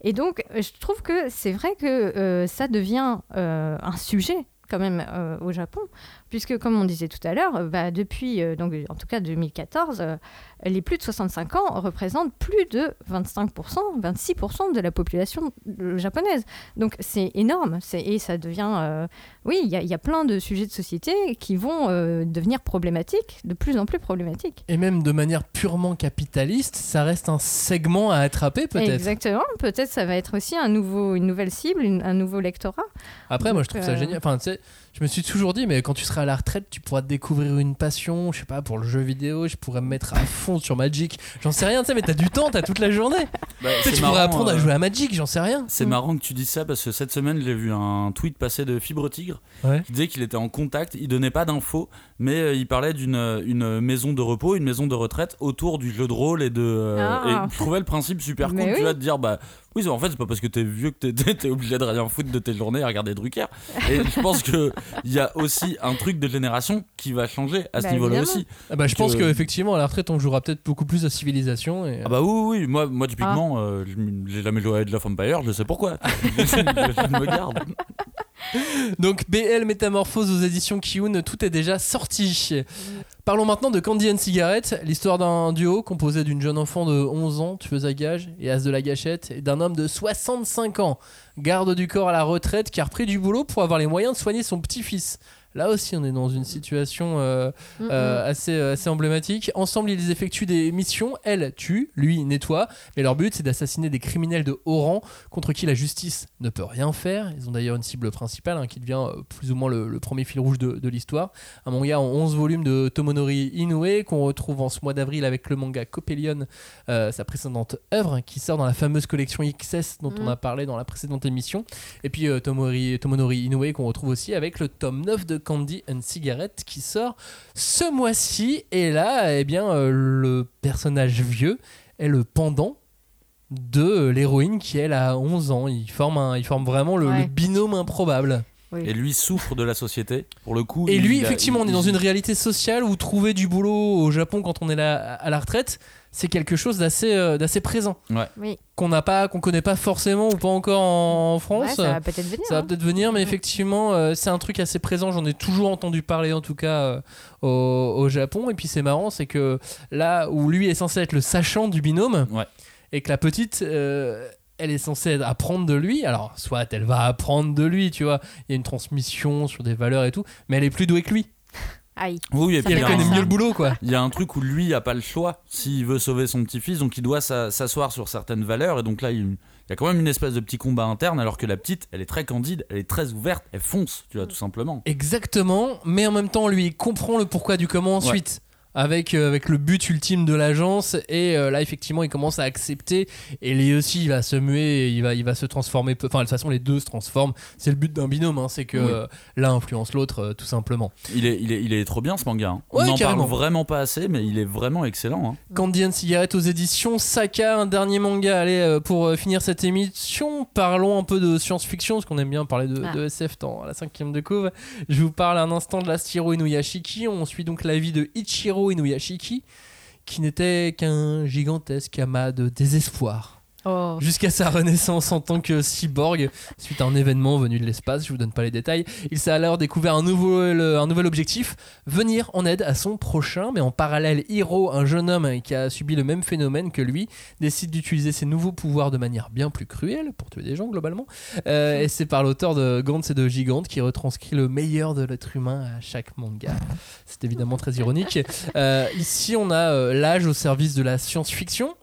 Et donc, je trouve que c'est vrai que euh, ça devient euh, un sujet quand même au Japon, puisque comme on disait tout à l'heure, bah, depuis, euh, donc, en tout cas 2014, euh, les plus de 65 ans représentent plus de 25%, 26% de la population japonaise. Donc c'est énorme, et ça devient... euh, oui, il y, a- il y a plein de sujets de société qui vont devenir problématiques, de plus en plus problématiques. Et même de manière purement capitaliste, ça reste un segment à attraper peut-être. Exactement, peut-être ça va être aussi un nouveau, une nouvelle cible, une- un nouveau lectorat. Après, moi je trouve ça génial. Enfin, tu sais, je me suis toujours dit, mais quand tu seras à la retraite, tu pourras te découvrir une passion, je sais pas, pour le jeu vidéo, je pourrais me mettre à fond sur Magic. J'en sais rien, tu sais, mais t'as du temps, t'as toute la journée. Bah, Tu sais, tu pourrais apprendre à euh, jouer à Magic, j'en sais rien. C'est marrant que tu dises ça parce que cette semaine j'ai vu un tweet passer de Fibre Tigre Ouais. qui disait qu'il était en contact, il donnait pas d'infos, mais euh, il parlait d'une une maison de repos, une maison de retraite autour du jeu de rôle et de. euh, Ah. Et je trouvais le principe super Mais cool, tu vois, de dire bah oui, en fait c'est pas parce que t'es vieux que t'es- t'es t'es obligé de rien foutre de tes journées à regarder Drucker. Et je pense que il y a aussi un truc de génération qui va changer à ce Bah, niveau-là évidemment. aussi. Ah bah, je Que- pense qu'effectivement, à la retraite, on jouera peut-être beaucoup plus à Civilisation. Et... Ah bah oui, oui, moi, moi typiquement, euh, je- j'ai jamais joué à Age of Empire, je sais pourquoi. je, je me garde. Donc BL Métamorphose aux éditions Kiyun, tout est déjà sorti. Parlons maintenant de Candy and Cigarette, l'histoire d'un duo composé d'une jeune enfant de 11 ans, tueuse à gages et as de la gâchette, et d'un homme de 65 ans, garde du corps à la retraite qui a repris du boulot pour avoir les moyens de soigner son petit-fils. Là aussi, on est dans une situation euh, Mm, euh, assez, euh, assez emblématique. Ensemble, ils effectuent des missions. Elle tue, lui nettoie. Mais leur but, c'est d'assassiner des criminels de haut rang contre qui la justice ne peut rien faire. Ils ont d'ailleurs une cible principale hein, qui devient plus ou moins le, le premier fil rouge de, de l'histoire. Un manga en 11 volumes de Tomonori Inoue qu'on retrouve en ce mois d'avril avec le manga Copelion, euh, sa précédente œuvre, qui sort dans la fameuse collection XS dont on Mhm. a parlé dans la précédente émission. Et puis Tomori- Tomonori Inoue qu'on retrouve aussi avec le tome 9 de Candy and Cigarette qui sort ce mois-ci. Et là, eh bien, euh, le personnage vieux est le pendant de l'héroïne qui elle a 11 ans. Ils forment, un- ils forment vraiment le, Ouais. le binôme improbable. Oui. Et lui souffre de la société. Pour le coup. Et il lui, a- effectivement, on est il- dans une réalité sociale où trouver du boulot au Japon quand on est là à la retraite, c'est quelque chose d'assez euh, d'assez présent. Oui. Qu'on n'a pas, qu'on connaît pas forcément ou pas encore en France. Ouais, ça va peut-être venir. Ça va hein. peut-être venir, mais Ouais. effectivement, euh, c'est un truc assez présent. J'en ai toujours entendu parler, en tout cas, euh, au, au Japon. Et puis, c'est marrant, c'est que là où lui est censé être le sachant du binôme, Ouais. et que la petite, euh, elle est censée apprendre de lui. Alors, soit elle va apprendre de lui, tu vois. Il y a une transmission sur des valeurs et tout, mais elle est plus douée que lui. Aïe. Oui, et puis il connaît un, mieux le boulot, quoi. il y a un truc où lui a pas le choix s'il veut sauver son petit-fils, donc il doit s'a- s'asseoir sur certaines valeurs. Et donc là, il, il y a quand même une espèce de petit combat interne, alors que la petite, elle est très candide, elle est très ouverte, elle fonce, tu vois, tout simplement. Exactement, mais en même temps, lui, il comprend le pourquoi du comment ensuite. Avec, euh, avec le but ultime de l'agence et euh, là effectivement il commence à accepter et lui aussi il va se muer et il va, il va se transformer enfin de toute façon les deux se transforment c'est le but d'un binôme hein, c'est que Oui. euh, l'un influence l'autre euh, tout simplement Il est, il est, il est trop bien ce manga. hein. On Ouais, n'en carrément. parle vraiment pas assez, mais il est vraiment excellent. hein. Candy and Cigarette aux éditions Saka, un dernier manga. Allez, euh, pour euh, finir cette émission, parlons un peu de science-fiction, parce qu'on aime bien parler de, Ah. de SF dans la cinquième de couve. Je vous parle un instant de l'Astiro Inuyashiki. On suit donc la vie de Ichiro Inuyashiki, qui n'était qu'un gigantesque amas de désespoir. Oh. Jusqu'à sa renaissance en tant que cyborg, suite à un événement venu de l'espace, je vous donne pas les détails, il s'est alors découvert un nouvel, un nouvel objectif, venir en aide à son prochain, mais en parallèle, Hiro, un jeune homme qui a subi le même phénomène que lui, décide d'utiliser ses nouveaux pouvoirs de manière bien plus cruelle, pour tuer des gens globalement, Euh, et c'est par l'auteur de Gantz et de Gigante qui retranscrit le meilleur de l'être humain à chaque manga. C'est évidemment très ironique. Euh, ici, on a euh, l'âge au service de la science-fiction.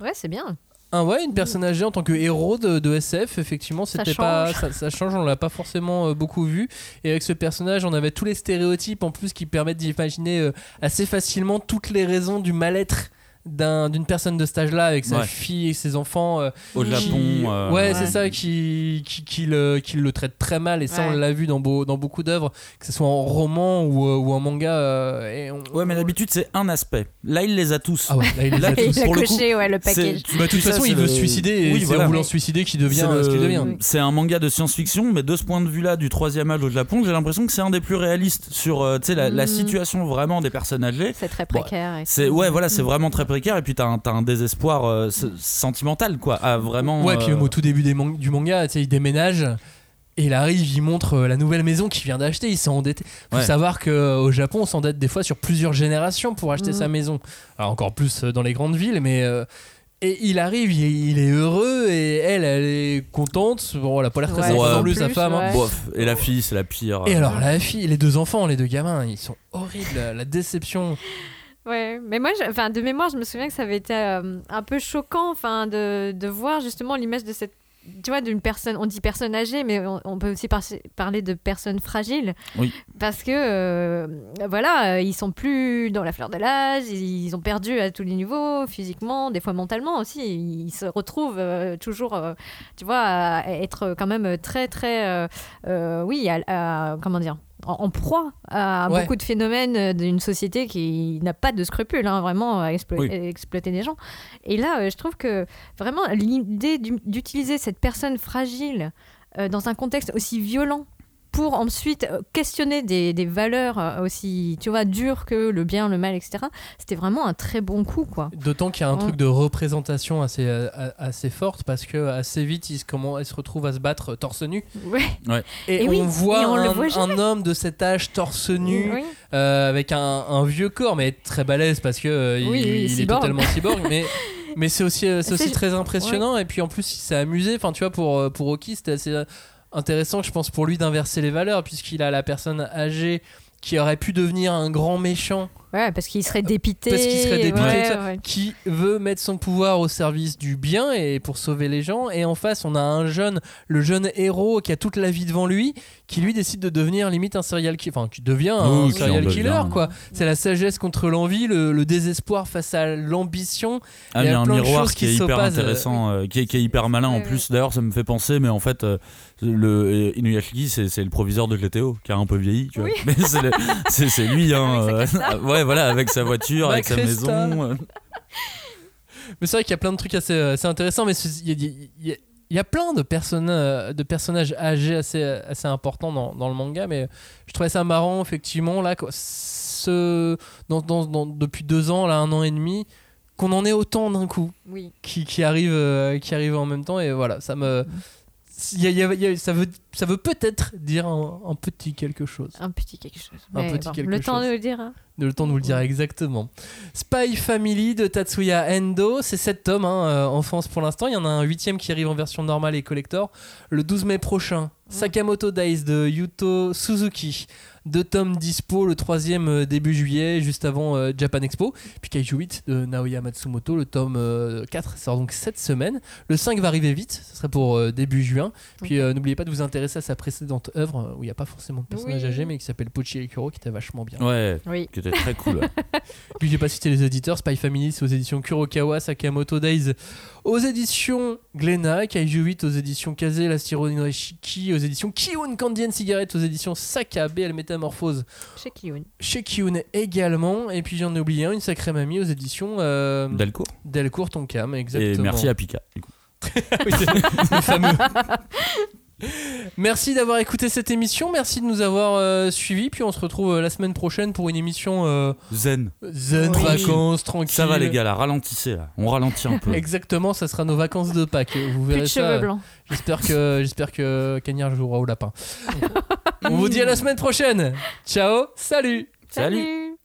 Ouais, c'est bien. Ah ouais, une personne âgée en tant que héros de, de SF, effectivement, c'était pas ça, ça change, on l'a pas forcément euh, beaucoup vu. Et avec ce personnage, on avait tous les stéréotypes en plus qui permettent d'imaginer euh, assez facilement toutes les raisons du mal-être d'un- d'une personne de cet âge-là avec sa Ouais. fille et ses enfants. euh, Au Qui- Japon. euh, ouais, Ouais. c'est ça qui, qui, qui le, qui le traite très mal et ça on l'a vu dans, beau- dans beaucoup d'œuvres, que ce soit en roman ou, euh, ou en manga. euh, et on- Ouais, mais d'habitude, c'est un aspect. Là, il les a tous. Ah ouais, là, il les a Là, tous. Il a pour le coché ouais, le package. Bah, de toute façon, il veut le- se suicider et Oui, c'est voilà. en voulant se suicider qu'il devient C'est ce qu'il devient. C'est un manga de science-fiction, mais de ce point de vue-là, du troisième âge au Japon, j'ai l'impression que c'est un des plus réalistes sur tu sais, la, Mm. situation vraiment des personnes âgées. C'est très Bon, précaire. et C'est tout. ouais, voilà, c'est vraiment très précaire. Et puis t'as un, un désespoir euh, sentimental, quoi. À vraiment. Ouais, puis euh, même au tout début des man- du manga, tu sais, il déménage. Et il arrive, il montre euh, la nouvelle maison qu'il vient d'acheter. Il s'est endetté. Faut Ouais. savoir qu'au Japon, on s'endette des fois sur plusieurs générations pour acheter Mhm. sa maison. Alors encore plus euh, dans les grandes villes, mais euh, et il arrive, il, est heureux et elle, elle est contente. Bon, elle a pas l'air très Ouais, plus, sa femme. hein. ouais. bof. Et la fille, c'est la pire. Et euh, alors la fille, les deux enfants, les deux gamins, ils sont horribles. La déception. Ouais, mais moi, je- enfin, de mémoire, je me souviens que ça avait été euh, un peu choquant, enfin, de, de voir justement l'image de cette, tu vois, d'une personne. On dit personne âgée, mais on, on peut aussi par- parler de personnes fragiles. Oui. Parce que, euh, voilà, euh, ils sont plus dans la fleur de l'âge, ils, ils ont perdu à tous les niveaux, physiquement, des fois mentalement aussi. Ils se retrouvent euh, toujours, tu vois, à être quand même très, très, oui, à- à- comment dire en, proie à Ouais. beaucoup de phénomènes euh, d'une société qui n'a pas de scrupules, hein, vraiment, à explo- Oui. exploiter des gens. Et là, euh, je trouve que vraiment l'idée d'u- d'utiliser cette personne fragile euh, dans un contexte aussi violent pour ensuite euh, questionner des, des valeurs euh, aussi, tu vois, dures que le bien, le mal, etc. C'était vraiment un très bon coup, quoi. D'autant qu'il y a un Ouais. truc de représentation assez, euh, assez forte parce que assez vite, ils se, comment, ils se retrouvent à se battre torse nu. Ouais. Et, Et on oui, voit, et on le un, voit jamais. un homme de cet âge torse nu Oui. euh, avec un, un vieux corps, mais très balèze parce que euh, il, Oui, il est cyborg. totalement cyborg. mais mais c'est aussi, aussi très impressionnant. Et puis en plus, il s'est amusé. Enfin, tu vois, pour, pour Oki, c'était assez intéressant, je pense, pour lui d'inverser les valeurs, puisqu'il a la personne âgée qui aurait pu devenir un grand méchant Ouais, parce qu'il serait dépité. parce qu'il serait dépité, ouais, ouais. qui veut mettre son pouvoir au service du bien et pour sauver les gens. Et en face, on a un jeune, le jeune héros qui a toute la vie devant lui, qui lui décide de devenir limite un serial killer, enfin qui devient un qui serial killer devient. quoi. C'est la sagesse contre l'envie, le, le désespoir face à l'ambition. Ah, Il y a un plein de miroir choses qui est hyper euh, intéressant, euh, qui, est, qui est hyper malin en Ouais, plus. D'ailleurs, ça me fait penser, mais en fait, euh, le euh, Inuyashiki, c'est le proviseur de GTO, qui a un peu vieilli, tu vois. Oui. Mais c'est lui, hein. Euh, ouais, voilà, avec sa voiture, Ma avec sa Cresta. maison. euh. Mais c'est vrai qu'il y a plein de trucs assez, assez intéressants, mais il y, a- y y plein de, personnes, euh, de personnages âgés assez, assez importants dans, dans le manga, mais je trouvais ça marrant, effectivement, là, quoi, ce, dans, dans- dans- depuis deux ans, là, un an et demi, qu'on en ait autant d'un coup Oui. qui, qui arrivent euh, qui arrivent en même temps, et voilà, ça me. Il y a- il y a- il y a- ça veut, ça veut peut-être dire un, un petit quelque chose. Un petit quelque chose. Un Mais petit bon, quelque le temps de le dire. hein. Le temps de vous le dire exactement. Spy Family de Tatsuya Endo, c'est 7 tomes hein, euh, en France pour l'instant. Il y en a un huitième qui arrive en version normale et collector le 12 mai prochain. Sakamoto Days de Yuto Suzuki. Deux tomes dispo, le troisième euh, début juillet, juste avant euh, Japan Expo. Puis Kaiju 8 de Naoya Matsumoto, le tome euh, 4 sort donc cette semaine. Le 5 va arriver vite, ce serait pour euh, début juin. Puis euh, n'oubliez pas de vous intéresser à sa précédente œuvre, euh, où il n'y a pas forcément de personnage Oui. âgé, mais qui s'appelle Pochi Kuro, qui était vachement bien. Ouais, Oui. qui était très cool. Puis j'ai pas cité les éditeurs, Spy Family c'est aux éditions Kurokawa, Sakamoto Days aux éditions Glénat, Kaiju 8 aux éditions Kaze, Lastiro Norishiki aux éditions Kiun Candy and Cigarette aux éditions Saka, BL Métamorphose Chez Kiyun. chez Kiun également, et puis j'en ai oublié un, une sacrée mamie aux éditions euh, Delcourt. Delcourt Tonkam, Et exactement. merci à Pika. du coup. Oui, c'est le fameux. Merci d'avoir écouté cette émission, merci de nous avoir euh, suivis, puis on se retrouve euh, la semaine prochaine pour une émission euh, Zen. zen, Oui. vacances, tranquille. Ça va les gars, là, ralentissez là. On ralentit un peu. Exactement, ça sera nos vacances de Pâques. Vous Plus verrez de ça. cheveux blancs. J'espère que j'espère que Cagnard jouera au lapin. On vous dit à la semaine prochaine. Ciao, salut. Salut.